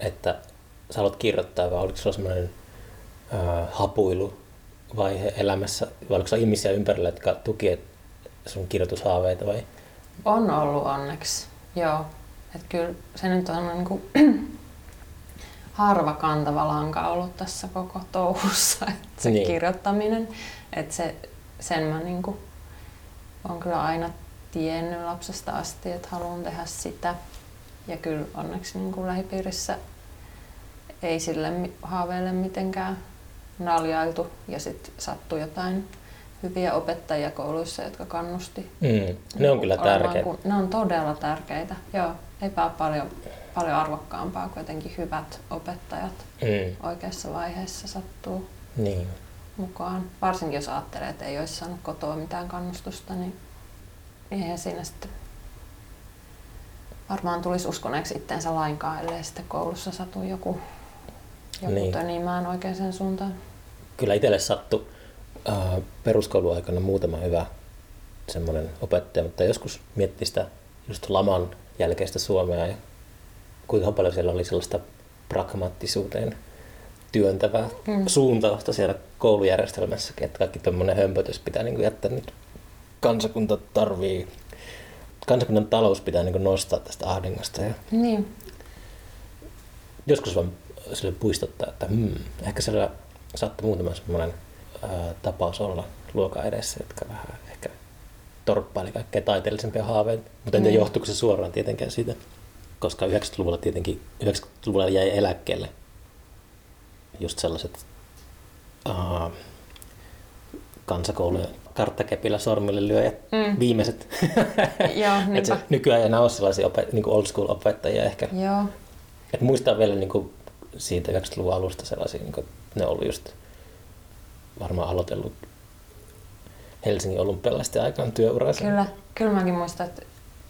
että sä haluat kirjoittaa vai oliko sulla semmoinen äh, hapuilu vaihe elämässä, vai oliko ihmisiä ympärillä, jotka tuki sun kirjoitushaaveita vai? On ollut onneksi, joo. Et kyllä se nyt on niin kuin harva kantava lanka ollut tässä koko touhussa, että se niin. kirjoittaminen. Että se, sen mä niin kuin, on kyllä aina tiennyt lapsesta asti, että haluan tehdä sitä. Ja kyllä onneksi niin kuin lähipiirissä ei sille haaveille mitenkään naljailtu ja sitten sattui jotain hyviä opettajia kouluissa, jotka kannusti. Mm, ne on kyllä tärkeitä. Kun, ne on todella tärkeitä, joo. Eipä paljon, paljon arvokkaampaa kuin jotenkin hyvät opettajat mm. oikeassa vaiheessa sattuu niin. mukaan. Varsinkin jos ajattelee, että ei olisi saanut kotoa mitään kannustusta, niin eihän siinä sitten varmaan tulisi uskoneeksi itteensä lainkaan, ellei sitten koulussa satu joku, joku niin. tönimään oikeaan suuntaan kyllä itselle sattui äh, peruskouluaikana muutama hyvä semmoinen opettaja, mutta joskus mietti sitä just laman jälkeistä Suomea ja kuinka paljon siellä oli sellaista pragmaattisuuteen työntävää mm. suuntausta siellä koulujärjestelmässäkin, että kaikki tuommoinen hömpötys pitää niin kuin jättää nyt. Kansakunta tarvii, kansakunnan talous pitää niin kuin nostaa tästä ahdingosta. Ja niin. Joskus vaan sille puistottaa, että hmm, ehkä siellä saattoi muutama semmoinen ää, tapaus olla luokan edessä, jotka vähän ehkä torppaili kaikkein taiteellisempia haaveita. Mutta en tiedä, mm. johtuuko se suoraan tietenkään siitä, koska 90-luvulla tietenkin, 90-luvulla jäi eläkkeelle just sellaiset uh, kansakoulujen karttakepillä sormille lyöjät mm. viimeiset. Joo, se nykyään ei enää ole sellaisia opet- niin old school opettajia ehkä. Joo. Et muistaa vielä niin kuin siitä 90-luvun alusta sellaisia, niin kuin, ne on ollut just varmaan aloitellut Helsingin olympialaisten aikaan työuransa. Kyllä, kyllä mäkin muistan, että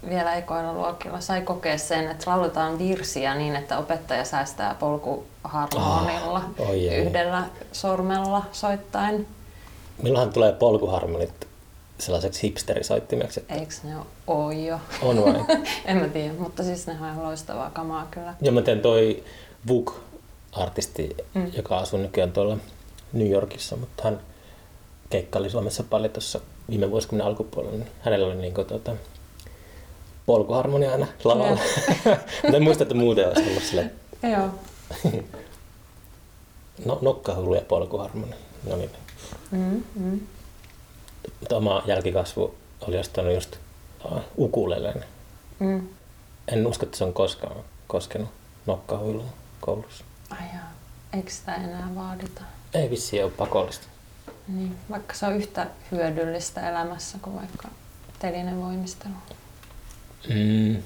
vielä ekoilla luokilla sai kokea sen, että lauletaan virsiä niin, että opettaja säästää polkuharmonilla oh, oh yhdellä sormella soittain. Milloinhan tulee polkuharmonit sellaiseksi hipsterisoittimeksi? Että... Eikö ne ole jo? On vai? en mä tiedä, mutta siis ne on ihan loistavaa kamaa kyllä. Ja mä teen toi Vuk artisti, mm. joka asuu nykyään tuolla New Yorkissa, mutta hän keikkaili Suomessa paljon tuossa viime vuosikymmenen alkupuolella, niin hänellä oli niin kuin, tuota, polkuharmonia aina lavalla. mutta en muista, että muuten olisi ollut sille. Joo. no, nokkahullu ja polkuharmoni. No niin. Mm, mm. Oma jälkikasvu oli ostanut just uh, ukulelen. Mm. En usko, että se on koskaan koskenut nokkahuilua koulussa. Ai jaa. Eikö sitä enää vaadita? Ei vissi ole pakollista. Niin, vaikka se on yhtä hyödyllistä elämässä kuin vaikka telinen voimistelu. Mm.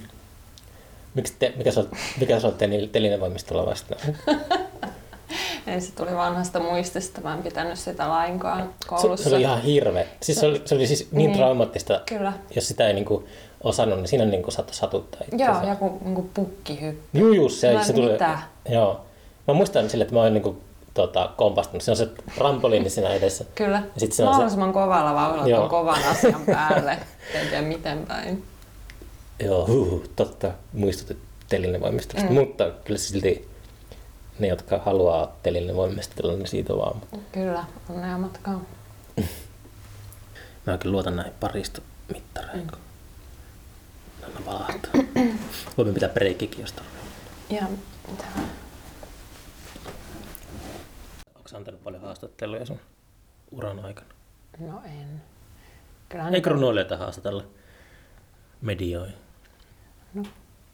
Miksi te, mikä sä mikä sä oot tel- telinevoimistolla vastaan? Ei se tuli vanhasta muistista, mä en pitänyt sitä lainkaan Se, koulussa. se oli ihan hirveä. Siis se oli, se oli siis niin, Niin. traumaattista, Kyllä. jos sitä ei niinku osannut, niin siinä niinku saattoi satuttaa Joo, itseänsä. joku niin pukkihyppy. Juu, juu, se, Mä, se tuli. mitä? Joo. Mä muistan sille, että mä olin niinku, tota, kompastunut. Siinä on se trampoliini siinä edessä. Kyllä. Ja sit se on se- Mahdollisimman kovalla vauhdilla Joo. tuon kovan asian päälle. En tiedä miten päin. Joo, huh, totta. Muistutit telinevoimistosta. Mm. Mm. Mutta kyllä silti ne, jotka haluaa telinevoimistella, niin siitä vaan. Kyllä, onnea matkaa. Mä kyllä luotan näihin paristomittareihin. kun Ne aina valahtaa. Voimme pitää breikkikin, jos tarvitsee. Ja mitä? Sä antanut paljon haastatteluja sun uran aikana? No en. Kyllähän Eikö runoilijoita haastatella medioihin? no,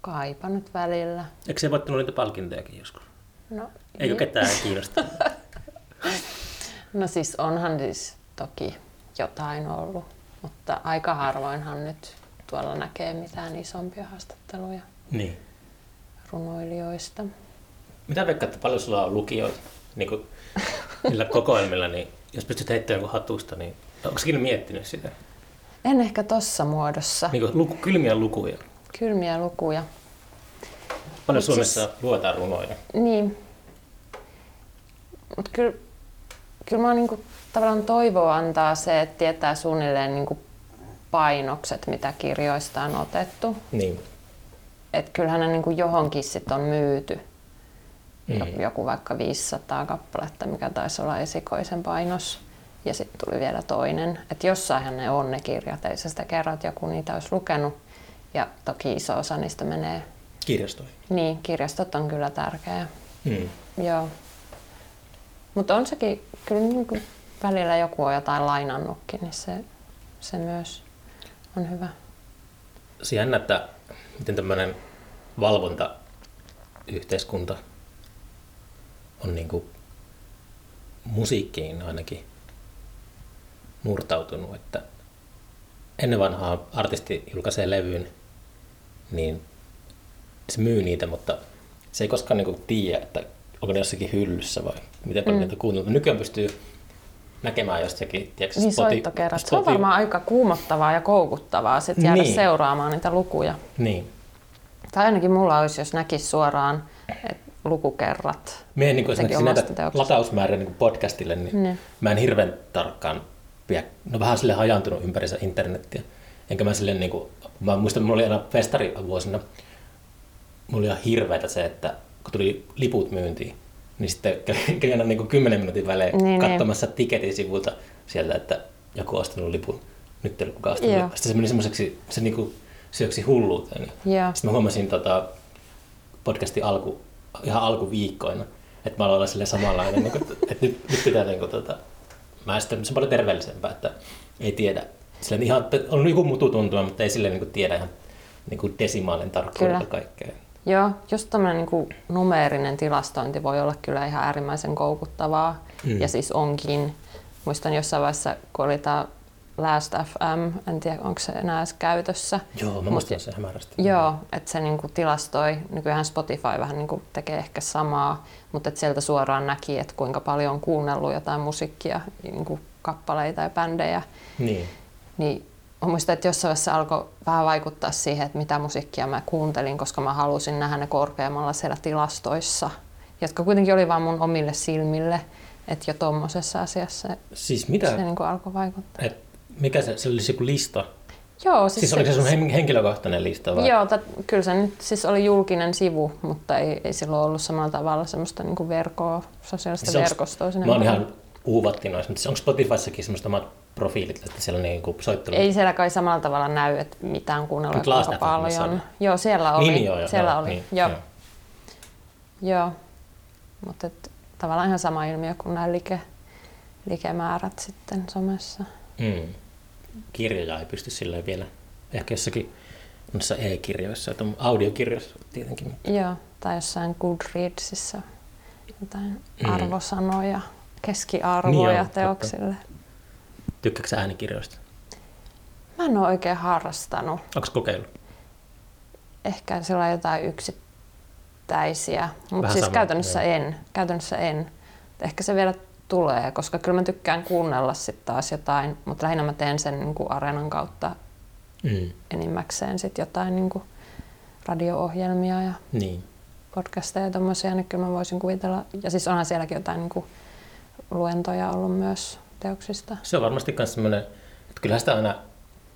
kaipa nyt välillä. Eikö se voittanut niitä palkintojakin joskus? No, Eikö i- ketään kiinnosta? No siis onhan siis toki jotain ollut, mutta aika harvoinhan nyt tuolla näkee mitään isompia haastatteluja niin. runoilijoista. Mitä veikkaat, että paljon sulla on lukijoita niin kuin, niillä kokoelmilla, niin jos pystyt heittämään jonkun hatusta, niin onko ikinä miettinyt sitä? En ehkä tossa muodossa. Niin kuin, luku, kylmiä lukuja. Kylmiä lukuja. Paljon Mut Suomessa siis- luetaan runoja. Niin. Mutta kyllä, kyllä mä niinku, tavallaan toivoa antaa se, että tietää suunnilleen niinku painokset, mitä kirjoista on otettu. Niin. Että kyllähän ne niinku johonkin sit on myyty. Mm. Mm. Joku vaikka 500 kappaletta, mikä taisi olla esikoisen painos. Ja sitten tuli vielä toinen. Että jossainhan ne on ne kirjat, ei sä sitä kerro, että joku niitä olisi lukenut. Ja toki iso osa niistä menee, Kirjastoihin. niin kirjastot on kyllä tärkeä. Mm. Joo. Mutta on sekin, kyllä niin kuin välillä joku on jotain lainannutkin, niin se, se myös on hyvä. Se jännä, että miten tämmöinen valvontayhteiskunta on niin kuin musiikkiin ainakin murtautunut, että ennen vanhaa artisti julkaisee levyyn, niin se myy niitä, mutta se ei koskaan niin tiedä, että onko ne jossakin hyllyssä vai miten paljon Mm. niitä kuunneltu. Nykyään pystyy näkemään jostakin, tiedätkö, Niin Spoti- soittokerrat. Se on Spoti- varmaan aika kuumottavaa ja koukuttavaa sit jäädä Niin. seuraamaan niitä lukuja. Niin. Tai ainakin mulla olisi, jos näkisi suoraan että lukukerrat. Mie niin esimerkiksi näitä teoksesta. latausmääriä niin podcastille, niin Niin. mä en hirveän tarkkaan pidä, no vähän sille hajantunut ympärissä internettiä. Enkä mä sille niin kuin, mä muistan, mulla oli aina festarivuosina, mulla oli ihan hirveätä se, että kun tuli liput myyntiin, niin sitten kävin aina niin kuin 10 minuutin välein Niin, niin. katsomassa tiketin sivulta sieltä, että joku on ostanut lipun, nyt ei ole kukaan ostanut. Joo. Sitten se meni semmoiseksi, se niin kuin syöksi hulluuteen. Niin Joo. sitten mä huomasin tota, podcastin alku, ihan alkuviikkoina, että mä aloin olla sille samanlainen, niin kuin, että nyt, nyt pitää niin kuin, tota, mä sitten, se on paljon terveellisempää, että ei tiedä. Silleen ihan, on joku mututuntuma, mutta ei sille niin kuin, tiedä ihan niin kuin desimaalin tarkkuudella Kyllä. kaikkea. Joo, just tämmöinen niin numeerinen tilastointi voi olla kyllä ihan äärimmäisen koukuttavaa. Mm. Ja siis onkin. Muistan jossain vaiheessa, kun oli tämä Last FM, en tiedä onko se enää edes käytössä. Joo, mä muistan sen hämärästi. Joo, että se niinku tilastoi, nykyään Spotify vähän niinku tekee ehkä samaa, mutta et sieltä suoraan näki, että kuinka paljon on kuunnellut jotain musiikkia, niinku kappaleita ja bändejä. Niin. Niin mä muistan, että jossain vaiheessa alkoi vähän vaikuttaa siihen, että mitä musiikkia mä kuuntelin, koska mä halusin nähdä ne korkeammalla siellä tilastoissa, jotka kuitenkin oli vain mun omille silmille. Että jo tuommoisessa asiassa Siis mitä? se niin alkoi vaikuttaa. Et, mikä se, se olisi joku lista? Joo, Siis, siis oliko se sun hen- henkilökohtainen lista vai? Joo, tat, kyllä se nyt siis oli julkinen sivu, mutta ei, ei silloin ollut samalla tavalla semmoista niin kuin verkoa, sosiaalista Siis onks- verkostoa. sinne Mä oon ihan uuvatti noissa, mutta siis onko Spotifyssakin semmoista omat profiilit, että siellä niin kuin soittelu? Ei siellä kai samalla tavalla näy, että mitä on kuunnellut Mutta ja Last kuinka paljon. oli. Joo, siellä oli. Niin, joo, joo, siellä joo, oli. niin, joo. joo. joo. Mutta et, tavallaan ihan sama ilmiö kuin nämä like, likemäärät sitten somessa. Mm. Kirjoja ei pysty silleen vielä, ehkä jossakin noissa e-kirjoissa, että audiokirjoissa tietenkin. Joo, tai jossain Goodreadsissa jotain mm. arvosanoja, keskiarvoja niin teoksille. Tykkääksä äänikirjoista? Mä en ole oikein harrastanut. Onko kokeillut? Ehkä sillä jotain yksittäisiä, mutta siis sama, käytännössä jo. en. Käytännössä en. Ehkä se vielä tulee, koska kyllä mä tykkään kuunnella sitten taas jotain, mutta lähinnä mä teen sen niin kuin areenan kautta mm. enimmäkseen sit jotain niin kuin radio-ohjelmia ja niin. podcasteja ja tommosia, niin kyllä mä voisin kuvitella. Ja siis onhan sielläkin jotain niin kuin luentoja ollut myös teoksista. Se on varmasti myös semmoinen, että kyllähän sitä aina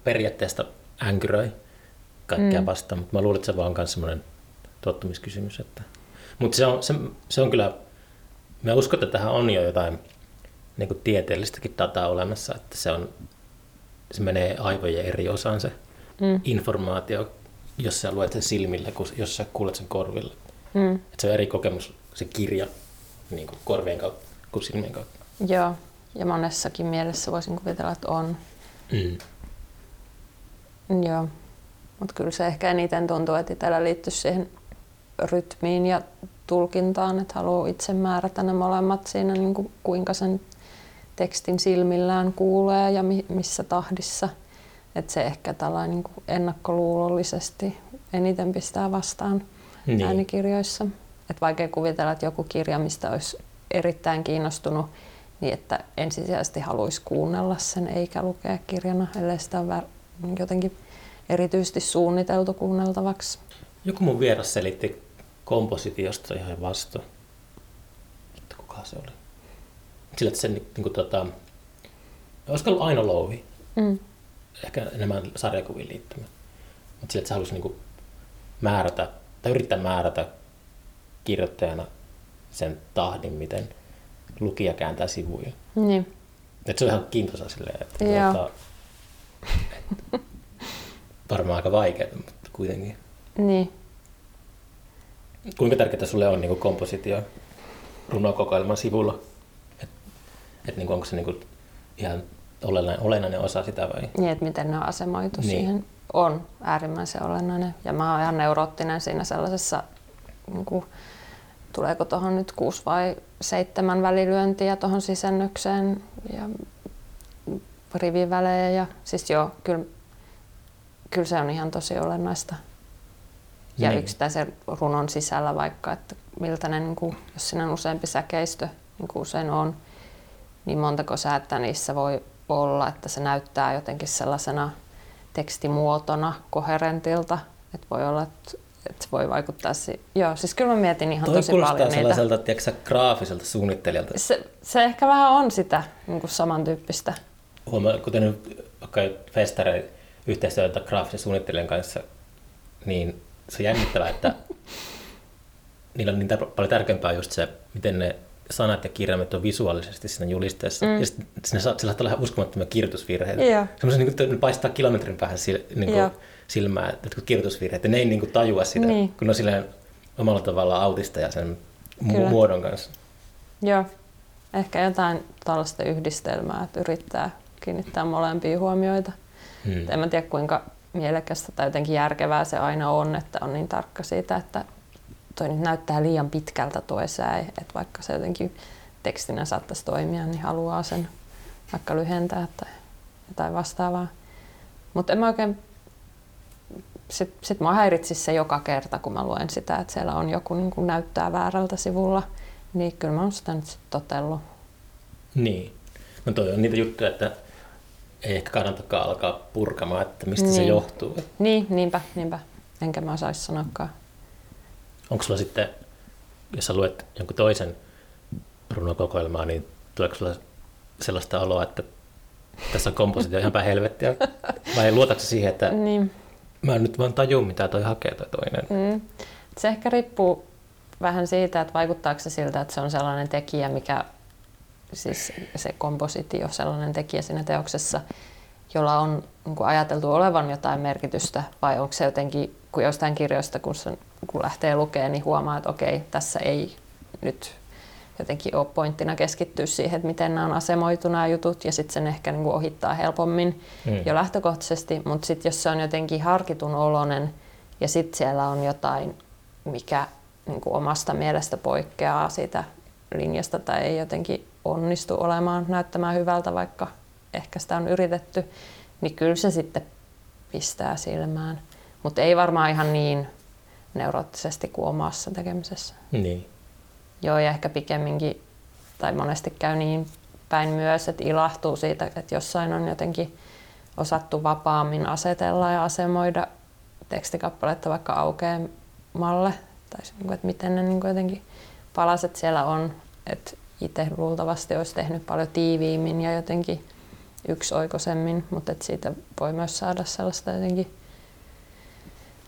periaatteesta änkyröi kaikkea mm. vastaan, mutta mä luulen, että se vaan on myös semmoinen tottumiskysymys. Että... Mutta se on, se, se on kyllä, mä uskon, että tähän on jo jotain niin kuin tieteellistäkin dataa olemassa, että se, on, se menee aivojen eri osaan se mm. informaatio, jos sä luet sen silmillä, kun, jos sä kuulet sen korvilla. Mm. Että se on eri kokemus, se kirja niin kuin korvien kautta kuin silmien kautta. Joo, ja monessakin mielessä voisin kuvitella, että on. Mm. Joo, mutta kyllä se ehkä eniten tuntuu, että itsellä liittyy siihen rytmiin ja tulkintaan, että haluaa itse määrätä ne molemmat siinä, niin kuin kuinka sen tekstin silmillään kuulee ja mi- missä tahdissa. Että se ehkä tällainen niin kuin ennakkoluulollisesti eniten pistää vastaan niin. äänikirjoissa. Et vaikea kuvitella, että joku kirja, mistä olisi erittäin kiinnostunut, niin että ensisijaisesti haluaisi kuunnella sen eikä lukea kirjana, ellei sitä ole jotenkin erityisesti suunniteltu kuunneltavaksi. Joku mun vieras selitti kompositiosta ihan vasta. Että kuka se oli? Sillä, että sen niin kuin, tota, olisiko ollut Aino Louhi? Mm. Ehkä enemmän sarjakuviin liittymä. Mutta sillä, että se halusi niin kuin, määrätä, tai yrittää määrätä kirjoittajana sen tahdin, miten lukija kääntää sivuja. Niin. Et se on ihan kiintoisa silleen, että tuota, varmaan aika vaikeaa, mutta kuitenkin. Niin. Kuinka tärkeää sulle on niin kompositio runokokoelman sivulla? Et, et niin onko se niin ihan olennainen, olennainen osa sitä vai? Niin, että miten ne on asemoitu niin. siihen on äärimmäisen olennainen. Ja mä oon ihan neuroottinen siinä sellaisessa, niin kuin, tuleeko tuohon nyt kuusi vai seitsemän välilyöntiä tuohon sisännökseen ja rivivälejä. Ja, siis joo, kyllä kyllä se on ihan tosi olennaista. Ja niin. yksittäisen runon sisällä vaikka, että miltä ne, niin kuin, jos siinä on useampi säkeistö, niin kuin usein on, niin montako säättä niissä voi olla, että se näyttää jotenkin sellaisena tekstimuotona koherentilta, että voi olla, että, että se voi vaikuttaa si- Joo, siis kyllä mä mietin ihan Toi tosi paljon niitä. sellaiselta, tiedätkö, graafiselta suunnittelijalta. Se, se ehkä vähän on sitä niin kuin samantyyppistä. Huomaa, kuten nyt okay, yhteistyötä graafisen suunnittelijan kanssa, niin se on jännittävää, että niillä on niin paljon tärkeämpää just se, miten ne sanat ja kirjaimet on visuaalisesti siinä julisteessa. Mm. Ja sitten sinne saattaa olla uskomattomia kirjoitusvirheitä. Yeah. Semmoisia, niin kuin, ne paistaa kilometrin päähän sil, niin kuin, yeah. silmää, että kirjoitusvirheet. Ja ne ei niin kuin, tajua sitä, niin. kun ne on silleen omalla tavallaan autista ja sen Kyllä. muodon kanssa. Joo. Ehkä jotain tällaista yhdistelmää, että yrittää kiinnittää molempia huomioita. Hmm. En mä tiedä kuinka mielekästä tai jotenkin järkevää se aina on, että on niin tarkka siitä, että toi nyt näyttää liian pitkältä tuo säe, että vaikka se jotenkin tekstinä saattaisi toimia, niin haluaa sen vaikka lyhentää tai jotain vastaavaa. Mutta en mä oikein, sit, sit mä häiritsisi se joka kerta, kun mä luen sitä, että siellä on joku niin kuin näyttää väärältä sivulla, niin kyllä mä oon sitä nyt sitten totellut. Niin. No toi on niitä juttuja, että ei ehkä kannatakaan alkaa purkamaan, että mistä niin. se johtuu. Niin, niinpä, niinpä. Enkä mä osaisi sanoakaan. Onko sulla sitten, jos sä luet jonkun toisen runokokoelmaa, niin tuleeko sulla sellaista oloa, että tässä on kompositio ihan päin helvettiä? Vai luotatko siihen, että niin. mä en nyt vaan taju, mitä toi hakee toi toinen? Mm. Se ehkä riippuu vähän siitä, että vaikuttaako se siltä, että se on sellainen tekijä, mikä siis se kompositio, sellainen tekijä siinä teoksessa, jolla on niin kuin ajateltu olevan jotain merkitystä, vai onko se jotenkin, kun jostain kirjoista, kun, sen, kun lähtee lukemaan, niin huomaa, että okei, tässä ei nyt jotenkin ole pointtina keskittyä siihen, että miten nämä on asemoitu nämä jutut ja sitten sen ehkä niin kuin ohittaa helpommin Mm. jo lähtökohtaisesti, mutta sitten jos se on jotenkin harkitun oloinen ja sitten siellä on jotain, mikä niin kuin omasta mielestä poikkeaa siitä linjasta tai ei jotenkin onnistu olemaan näyttämään hyvältä, vaikka ehkä sitä on yritetty, niin kyllä se sitten pistää silmään. Mutta ei varmaan ihan niin neuroottisesti kuin omassa tekemisessä. Niin. Joo, ja ehkä pikemminkin, tai monesti käy niin päin myös, että ilahtuu siitä, että jossain on jotenkin osattu vapaammin asetella ja asemoida tekstikappaletta vaikka aukeamalle, tai niin että miten ne niin jotenkin palaset siellä on, että itse luultavasti olisi tehnyt paljon tiiviimmin ja jotenkin yksioikoisemmin, mutta että siitä voi myös saada sellaista jotenkin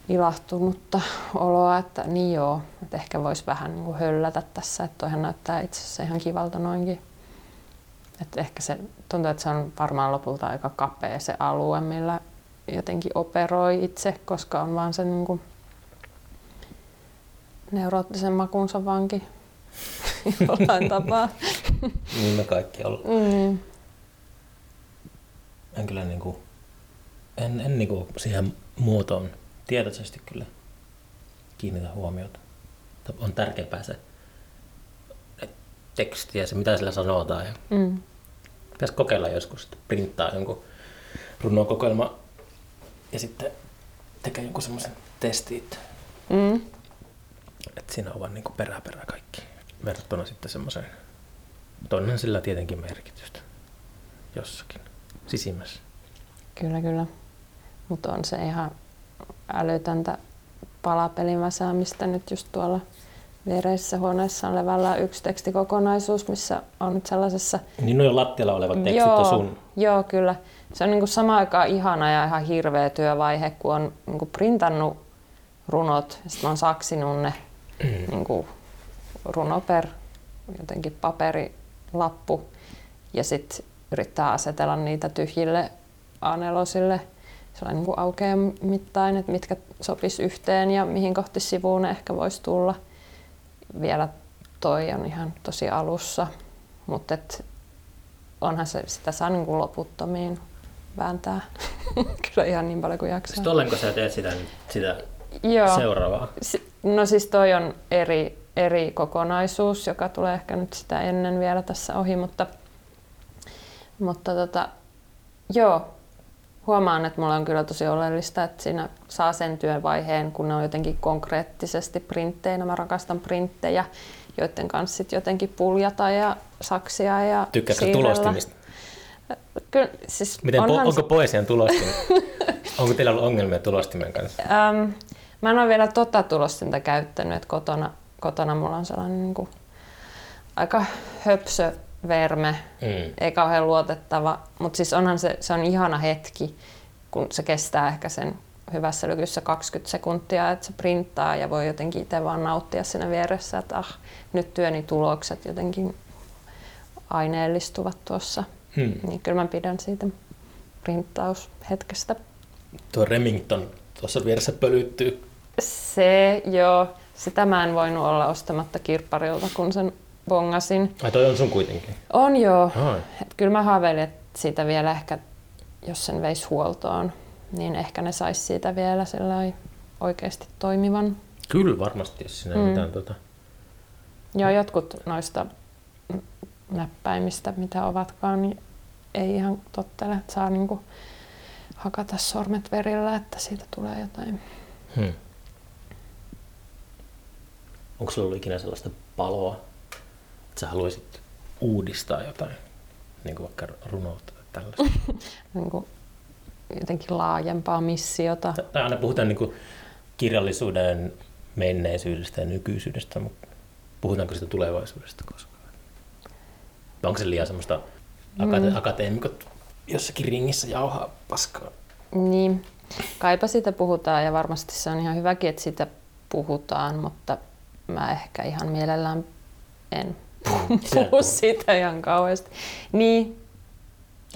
ilahtunutta oloa, että niin joo, että ehkä voisi vähän niin kuin höllätä tässä, että toihan näyttää itse asiassa ihan kivalta noinkin. Että ehkä se tuntuu, että se on varmaan lopulta aika kapea se alue, millä jotenkin operoi itse, koska on vaan se niin kuin neuroottisen makunsa vanki jollain tapaa. Niin me kaikki ollaan. Mm. En kyllä niinku, en, en niinku siihen muotoon tietoisesti kyllä kiinnitä huomiota. On tärkeämpää se teksti ja se mitä sillä sanotaan. Ja Mm. pitäisi kokeilla joskus, että printtaa jonkun runokokoelma ja sitten tekee jonkun semmoisen testin, että, Mm. että siinä on vaan niinku perä perä kaikki. Verrattuna sitten semmoiseen, toinen sillä tietenkin merkitystä jossakin sisimmässä. Kyllä, kyllä. Mutta on se ihan älytöntä palapelin väsäämistä nyt just tuolla viereisessä huoneessa on levällään yksi tekstikokonaisuus, missä on nyt sellaisessa... Niin nuo lattialla olevat tekstit joo, on sun. Joo, kyllä. Se on niin kuin samaan aikaan ihana ja ihan hirveä työvaihe, kun on niin kuin printannut runot ja sitten mä oon saksinut ne niin kuin runo per jotenkin paperilappu ja sitten yrittää asetella niitä tyhjille A4 sellainen niin kuin aukean mittain, että mitkä sopis yhteen ja mihin kohti sivuun ne ehkä voisi tulla. Vielä toi on ihan tosi alussa, mutta et onhan se, sitä saa niin kuin loputtomiin vääntää. Kyllä ihan niin paljon kuin jaksaa. Sitten ollenko sä teet sitä, nyt- sitä Joo. seuraavaa? Si- No siis toi on eri, eri kokonaisuus, joka tulee ehkä nyt sitä ennen vielä tässä ohi, mutta, mutta tota, joo, huomaan, että mulla on kyllä tosi oleellista, että siinä saa sen työvaiheen, kun ne on jotenkin konkreettisesti printteinä. Mä rakastan printtejä, joiden kanssa sit jotenkin puljata ja saksia ja Tykkäätkö tulostimista? Kyllä, siis Miten, onhan onko poesian tulostin? onko teillä ollut ongelmia tulostimen kanssa? Ähm, mä en ole vielä tota tulostinta käyttänyt, että kotona, kotona mulla on sellainen niin kuin, aika höpsö verme, Mm. ei kauhean luotettava, mutta siis onhan se, se on ihana hetki, kun se kestää ehkä sen hyvässä lykyssä 20 sekuntia, että se printtaa ja voi jotenkin itse vaan nauttia siinä vieressä, että ah, nyt työni tulokset jotenkin aineellistuvat tuossa. Hmm. Niin kyllä mä pidän siitä printtaushetkestä. Tuo Remington tuossa vieressä pölyttyy. Se, joo. Sitä mä en voinut olla ostamatta kirpparilta, kun sen bongasin. Ai toi on sun kuitenkin. On joo. Ai. Et kyllä mä haaveilin, että siitä vielä ehkä, jos sen veisi huoltoon, niin ehkä ne sais siitä vielä oikeasti toimivan. Kyllä varmasti, jos siinä ei Mm. mitään tota... Joo, jotkut noista näppäimistä, mitä ovatkaan, niin ei ihan tottele, että saa niinku hakata sormet verillä, että siitä tulee jotain. Hmm. Onko sulla ollut ikinä sellaista paloa, että sä haluaisit uudistaa jotain? Niin kuin vaikka runoutta tai tällaista. Niinku jotenkin laajempaa missiota. Tai aina puhutaan niin kuin kirjallisuuden menneisyydestä ja nykyisyydestä, mutta puhutaanko sitä tulevaisuudesta koskaan? Vai onko se liian semmoista akate- Mm. akateemikot jossakin ringissä jauhaa paskaa? Niin, kaipa siitä puhutaan ja varmasti se on ihan hyväkin, että siitä puhutaan, mutta mä ehkä ihan mielellään en et puhu siitä ihan kauheasti. Niin,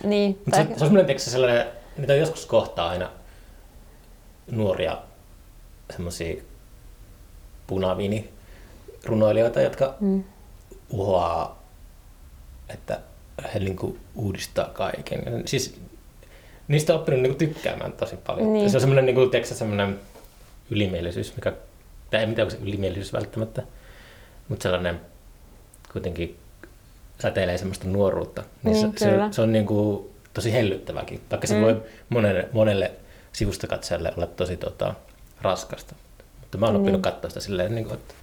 niin. Mut se, tai- se on tiedätkö, sellainen, mitä joskus kohtaa aina nuoria semmoisia punaviini runoilijoita, jotka Mm. uhoaa, että he niin kuin uudistaa kaiken. Siis niistä on oppinut niin kuin tykkäämään tosi paljon. Niin. Se on semmoinen, niin tiedätkö, semmoinen ylimielisyys, mikä, tai en tiedä onko se ylimielisyys välttämättä, mutta sellainen kuitenkin säteilee semmoista nuoruutta. Niin Niin, se, se, se, on niin kuin tosi hellyttäväkin, vaikka se Mm. voi monelle, monelle sivustakatsejalle olla tosi tota, raskasta. Mutta mä oon oppinut Niin. katsoa sitä silleen, niin kuin, että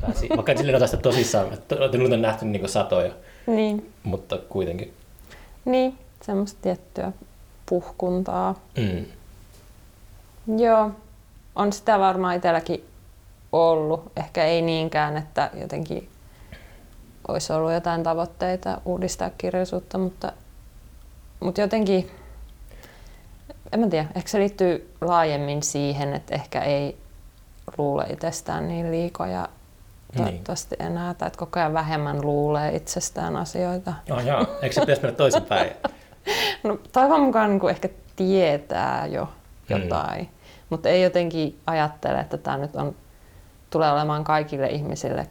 pääsi, vaikka en silleen ota sitä tosissaan, että nyt on nähty niin kuin satoja, Niin, mutta kuitenkin. niin, semmoista tiettyä puhkuntaa. Mm. Joo, on sitä varmaan itselläkin ollut. Ehkä ei niinkään, että jotenkin olisi ollut jotain tavoitteita uudistaa kirjallisuutta, mutta, mutta jotenkin, en mä tiedä, ehkä se liittyy laajemmin siihen, että ehkä ei luule itsestään niin liikoja toivottavasti enää, tai että koko ajan vähemmän luulee itsestään asioita. Oh, joo. Eikö se pitäisi mennä toisinpäin? No, toivon mukaan niin kuin ehkä tietää jo Mm. jotain, mutta ei jotenkin ajattele, että tämä nyt on, tulee olemaan kaikille ihmisille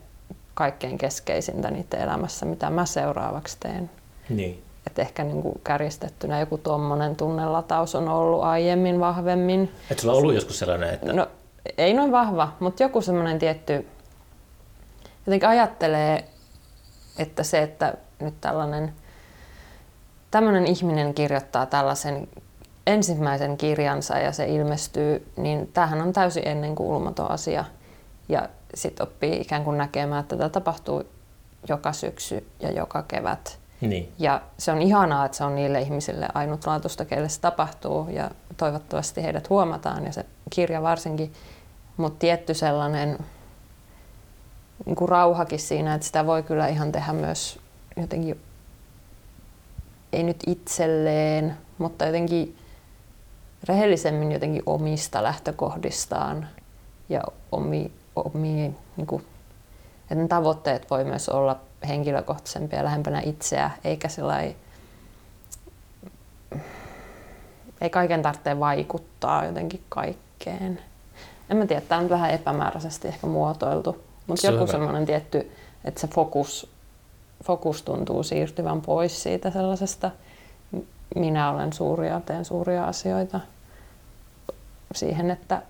kaikkein keskeisintä niiden elämässä, mitä mä seuraavaksi teen. niin. Et ehkä niin kuin kärjistettynä joku tuommoinen tunnelataus on ollut aiemmin vahvemmin. Et sulla on ollut joskus sellainen, että... No ei noin vahva, mutta joku semmoinen tietty, jotenkin ajattelee, että se, että nyt tällainen, tämmöinen ihminen kirjoittaa tällaisen ensimmäisen kirjansa ja se ilmestyy, niin tämähän on täysin ennenkuulumaton asia. Ja sitten oppii ikään kuin näkemään, että tätä tapahtuu joka syksy ja joka kevät. Niin. Ja se on ihanaa, että se on niille ihmisille ainutlaatuista, keille se tapahtuu ja toivottavasti heidät huomataan ja se kirja varsinkin. Mutta tietty sellainen niin kuin rauhakin siinä, että sitä voi kyllä ihan tehdä myös jotenkin, ei nyt itselleen, mutta jotenkin rehellisemmin jotenkin omista lähtökohdistaan ja omi, omi, niin kuin, että ne tavoitteet voi myös olla henkilökohtaisempia lähempänä itseä, eikä sellainen, ei kaiken tarvitse vaikuttaa jotenkin kaikkeen. En mä tiedä, tämä on vähän epämääräisesti ehkä muotoiltu, mutta joku semmoinen tietty, että se fokus, fokus tuntuu siirtyvän pois siitä sellaisesta, minä olen suuri ja teen suuria asioita. Siihen, että,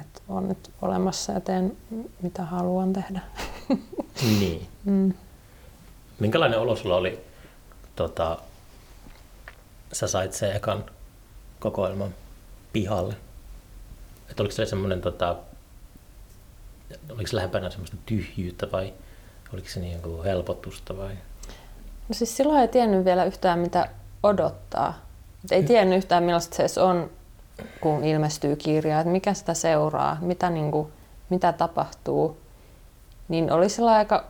että on nyt olemassa ja teen mitä haluan tehdä. Niin. Mm. Minkälainen olo sulla oli, tota, sä sait sen ekan kokoelman pihalle? Et oliko se semmoinen, tota, oliko se lähempänä semmoista tyhjyyttä vai oliko se niin kuin helpotusta vai? No siis silloin ei tiennyt vielä yhtään mitä odottaa. Et ei tiennyt yhtään millaista se edes on, kun ilmestyy kirja, että mikä sitä seuraa, mitä, niin kuin, mitä tapahtuu. Niin oli sillä aika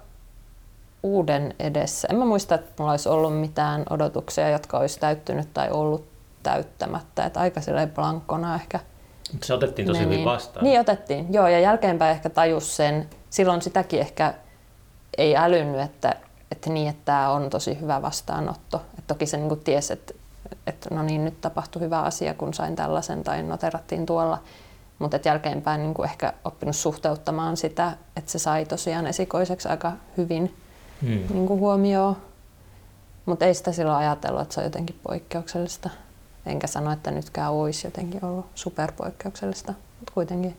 uuden edessä. En mä muista, että mulla olisi ollut mitään odotuksia, jotka olisi täyttynyt tai ollut täyttämättä. Et aika silleen blankkona ehkä se otettiin tosi meni. hyvin vastaan. Niin otettiin, joo, ja jälkeenpäin ehkä tajus sen. Silloin sitäkin ehkä ei älynnyt, että, että niin, että tämä on tosi hyvä vastaanotto. Et toki se niin tiesi, että, että no niin, nyt tapahtui hyvä asia, kun sain tällaisen tai noterattiin tuolla. Mutta jälkeenpäin niin ehkä oppinut suhteuttamaan sitä, että se sai tosiaan esikoiseksi aika hyvin Hmm. niin huomioon. Mutta ei sitä silloin ajatellut, että se on jotenkin poikkeuksellista. Enkä sano, että nytkään olisi jotenkin ollut superpoikkeuksellista, mutta kuitenkin.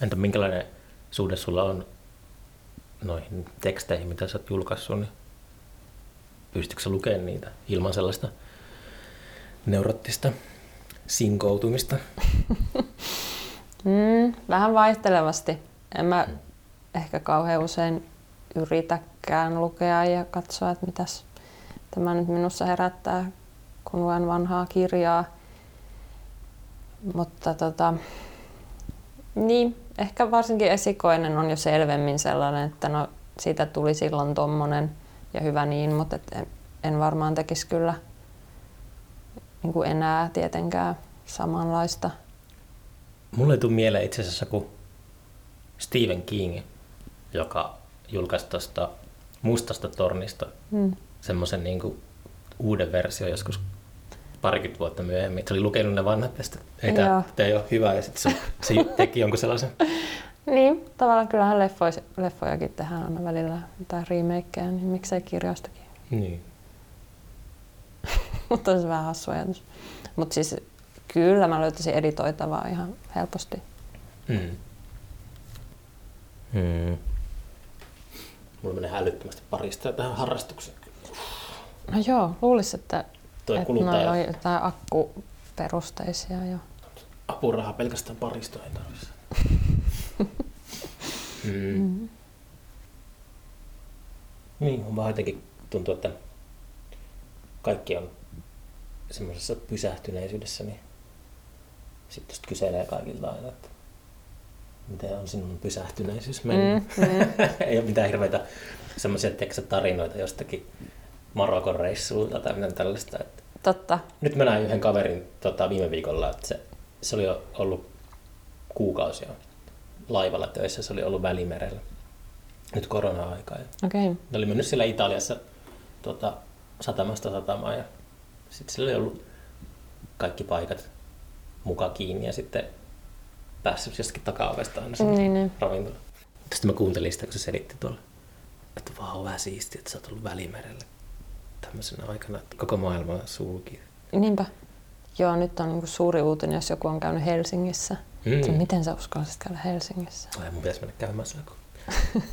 Entä minkälainen suhde sulla on noihin teksteihin, mitä sä oot julkaissut, niin pystytkö lukemaan niitä ilman sellaista neurottista sinkoutumista? Mm, vähän vaihtelevasti. En mä ehkä kauhean usein yritäkään lukea ja katsoa, että mitäs tämä nyt minussa herättää, kun luen vanhaa kirjaa. Mutta tota, niin, ehkä varsinkin esikoinen on jo selvemmin sellainen, että no, siitä tuli silloin tommonen ja hyvä niin, mutta et en, en varmaan tekisi kyllä niin kuin enää tietenkään samanlaista. Mulle ei tule mieleen itse asiassa kuin Stephen King, joka julkaisi tuosta Mustasta tornista Mm. semmoisen niin uuden versio joskus parikymmentä vuotta myöhemmin. Se oli lukenut ne vanhat tästä, ei tämä ei ole hyvä, ja sitten se, se teki jonkun sellaisen Niin, tavallaan kyllähän leffois, leffojakin tehdään aina välillä tai remakeja, niin miksei kirjoistakin. Niin. Mutta se vähän hassu ajatus. Mutta siis kyllä mä löytäisin editoitavaa ihan helposti. Mm. Mm. Mulla menee älyttömästi parista tähän harrastukseen. No joo, luulisin, että, Toi että noi on jotain akkuperusteisia jo. apurahaa pelkästään parista ei tarvitse. Mm. Mm. Niin, on vaan jotenkin tuntuu, että kaikki on semmoisessa pysähtyneisyydessä, niin sitten just kyselee kaikilta aina, että miten on sinun pysähtyneisyys mennyt. Mm, mm. ei ole mitään hirveitä semmoisia tarinoita jostakin Marokon reissulta tai mitään tällaista. Että Totta. nyt mä näin yhden kaverin tota, viime viikolla, että se, se oli jo ollut kuukausia laivalla töissä, se oli ollut Välimerellä. Nyt korona-aikaa. Okay. ne oli mennyt siellä Italiassa tota, satamasta satamaan ja sitten sillä oli ollut kaikki paikat muka kiinni ja sitten päässyt jostakin takaovesta aina sinne Niin, niin. ravintolaan. Sitten mä kuuntelin sitä, kun se selitti tuolla, että vau, vähän siistiä, että sä oot ollut Välimerellä tämmöisenä aikana, että koko maailma sulki. Niinpä. Joo, nyt on niinku suuri uutinen, jos joku on käynyt Helsingissä. Mm. Mm. Miten sä uskallisit käydä Helsingissä? Ai, mun pitäisi mennä käymään siellä. kun-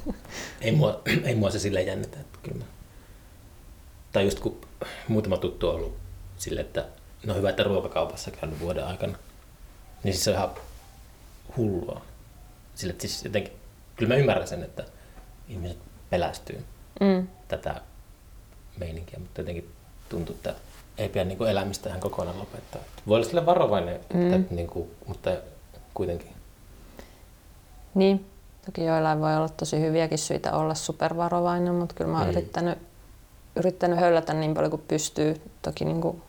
ei, mua, ei mua se silleen jännitä, että kyllä mä... Tai just kun muutama tuttu on ollut silleen, että no hyvä, että ruokakaupassa käynyt vuoden aikana. Niin siis se on ihan hullua. Sille, että siis jotenkin, kyllä mä ymmärrän sen, että ihmiset pelästyy Mm. tätä meininkiä, mutta jotenkin tuntuu, että ei pidä niin elämistä ihan kokonaan lopettaa. Voi olla sille varovainen, Mm. että, niin kuin, mutta kuitenkin. Niin. Toki joillain voi olla tosi hyviäkin syitä olla supervarovainen, mutta kyllä mä oon Mm. yrittänyt, yrittänyt höllätä niin paljon kuin pystyy. Toki niin kuin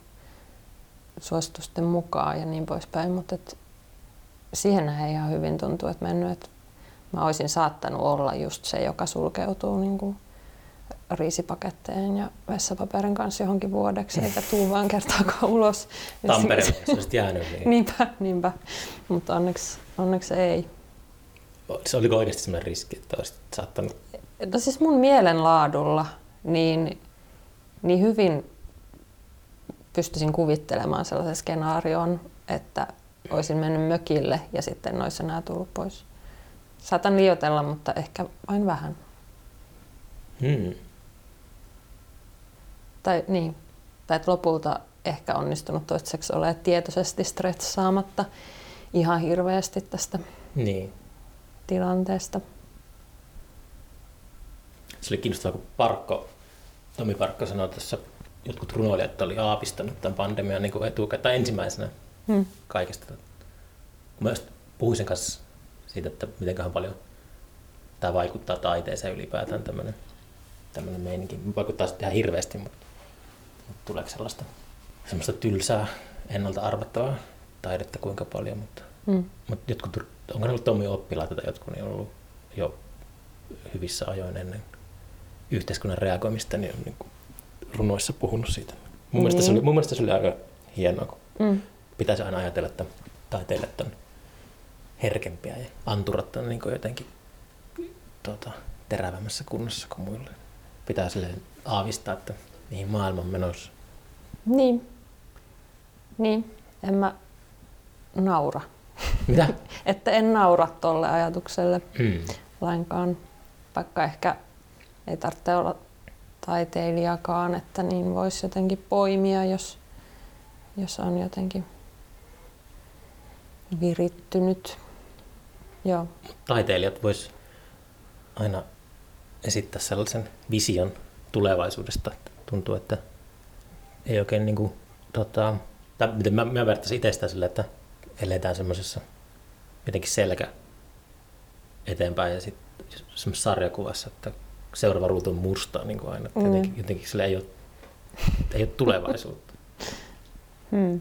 suositusten mukaan ja niin poispäin, mutta et siihen ei ihan hyvin tuntuu, että mennyt. Et mä olisin saattanut olla just se, joka sulkeutuu niin kuin riisipaketteen ja vessapaperin kanssa johonkin vuodeksi, eikä tuu vaan kertaakaan ulos. Tampereen, jos olisit jäänyt, niin Niinpä, niinpä. Mutta onneksi, onneksi ei. se oliko oikeasti sellainen riski, että olisit saattanut... No siis mun mielenlaadulla niin, niin hyvin pystyisin kuvittelemaan sellaisen skenaarion, että olisin mennyt mökille ja sitten ne olisi enää tullut pois. Saatan liioitella, mutta ehkä vain vähän. Hmm. Tai niin, tai että lopulta ehkä onnistunut toistaiseksi olemaan tietoisesti stressaamatta ihan hirveästi tästä Niin. tilanteesta. Se oli kiinnostavaa, kun Parkko, Tomi Parkko sanoi tässä, jotkut runoilijat oli aapistanut tämän pandemian niin etukäteen, tai ensimmäisenä Hmm. kaikesta. Just puhuin sen kanssa siitä, että mitenköhän paljon tämä vaikuttaa taiteeseen ylipäätään tämmöinen, tämmöinen meininki. Vaikuttaa sitten ihan hirveästi, mutta, mutta tuleeko sellaista semmoista tylsää, ennalta arvattavaa taidetta kuinka paljon, mutta, Hmm. mutta jotkut, onko ne ollut Tommi oppilaita tai jotkut niin on ollut jo hyvissä ajoin ennen yhteiskunnan reagoimista, niin on niin kuin runoissa puhunut siitä. Mun, mielestä se oli, Niin. mun mielestä se oli aika hienoa, kun Hmm. pitäisi aina ajatella, että taiteilijat on herkempiä ja anturat on niin jotenkin tuota, terävämmässä kunnossa kuin muille. Pitää silleen aavistaa, että mihin maailma on menossa. Niin. Niin. En mä naura. Mitä? Että en naura tolle ajatukselle Mm. lainkaan, vaikka ehkä ei tarvitse olla taiteilijakaan, että niin voisi jotenkin poimia, jos, jos on jotenkin virittynyt. Joo. Taiteilijat vois aina esittää sellaisen vision tulevaisuudesta. että Tuntuu, että ei oikein niin kuin, tota, tai miten mä, mä vertaisin itsestä sille, että eletään semmoisessa jotenkin selkä eteenpäin ja sitten semmoisessa sarjakuvassa, että seuraava ruutu on mustaa niin kuin aina. Että Mm. jotenkin, jotenkin sillä ei ole, ei ole tulevaisuutta. Hmm.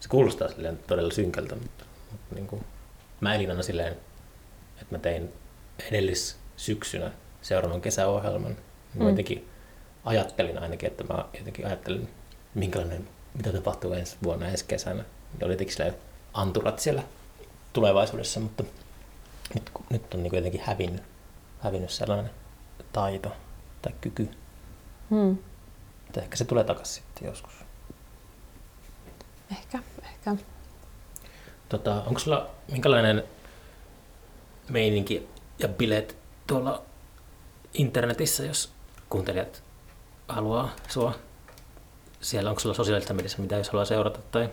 Se kuulostaa silleen todella synkältä, mutta, mutta niin kuin, mä elin aina silleen, että mä tein edellis syksynä seuraavan kesäohjelman. Mä Mm. jotenkin ajattelin ainakin, että mä jotenkin ajattelin, minkälainen, mitä tapahtuu ensi vuonna, ensi kesänä. Ja oli jotenkin anturat siellä tulevaisuudessa, mutta nyt, nyt on niin jotenkin hävinnyt, hävinnyt sellainen taito tai kyky. Hmm. Että ehkä se tulee takaisin sitten joskus. Ehkä, ehkä. Tota, onko sulla minkälainen meininki ja bileet tuolla internetissä, jos kuuntelijat haluaa sua? Siellä onko sulla sosiaalista mediassa, mitä jos haluaa seurata tai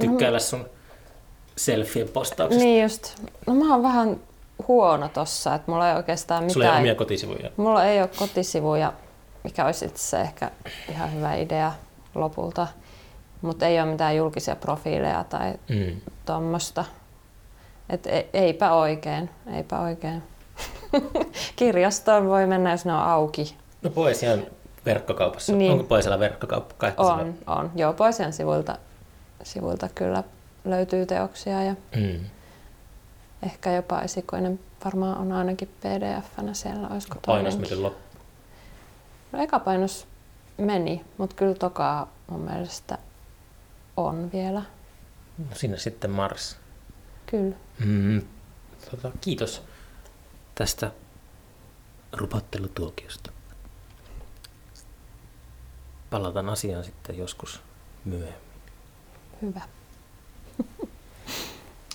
tykkäillä sun selfien postauksesta? Niin just. No mä oon vähän huono tossa, että mulla ei oikeastaan mitään... Sulla ei ole omia kotisivuja? Mulla ei ole kotisivuja, mikä olisi itse asiassa ehkä ihan hyvä idea lopulta. Mutta ei ole mitään julkisia profiileja tai Mm. tuommoista. Et e- eipä oikein, eipä oikein. Kirjastoon voi mennä, jos ne on auki. No Poesian verkkokaupassa. Niin. Onko Poesialla verkkokauppa? Kai sillä- On, on. Joo, Poesian sivuilta, sivuilta kyllä löytyy teoksia ja Mm. ehkä jopa esikoinen varmaan on ainakin pdf-nä siellä. Olisiko Painos miten loppu. No eka painos meni, mutta kyllä tokaa mun mielestä on vielä. No sinne sitten Mars. Kyllä. Mm. Tota, kiitos tästä rupattelutuokiosta. Palataan asiaan sitten joskus myöhemmin. Hyvä.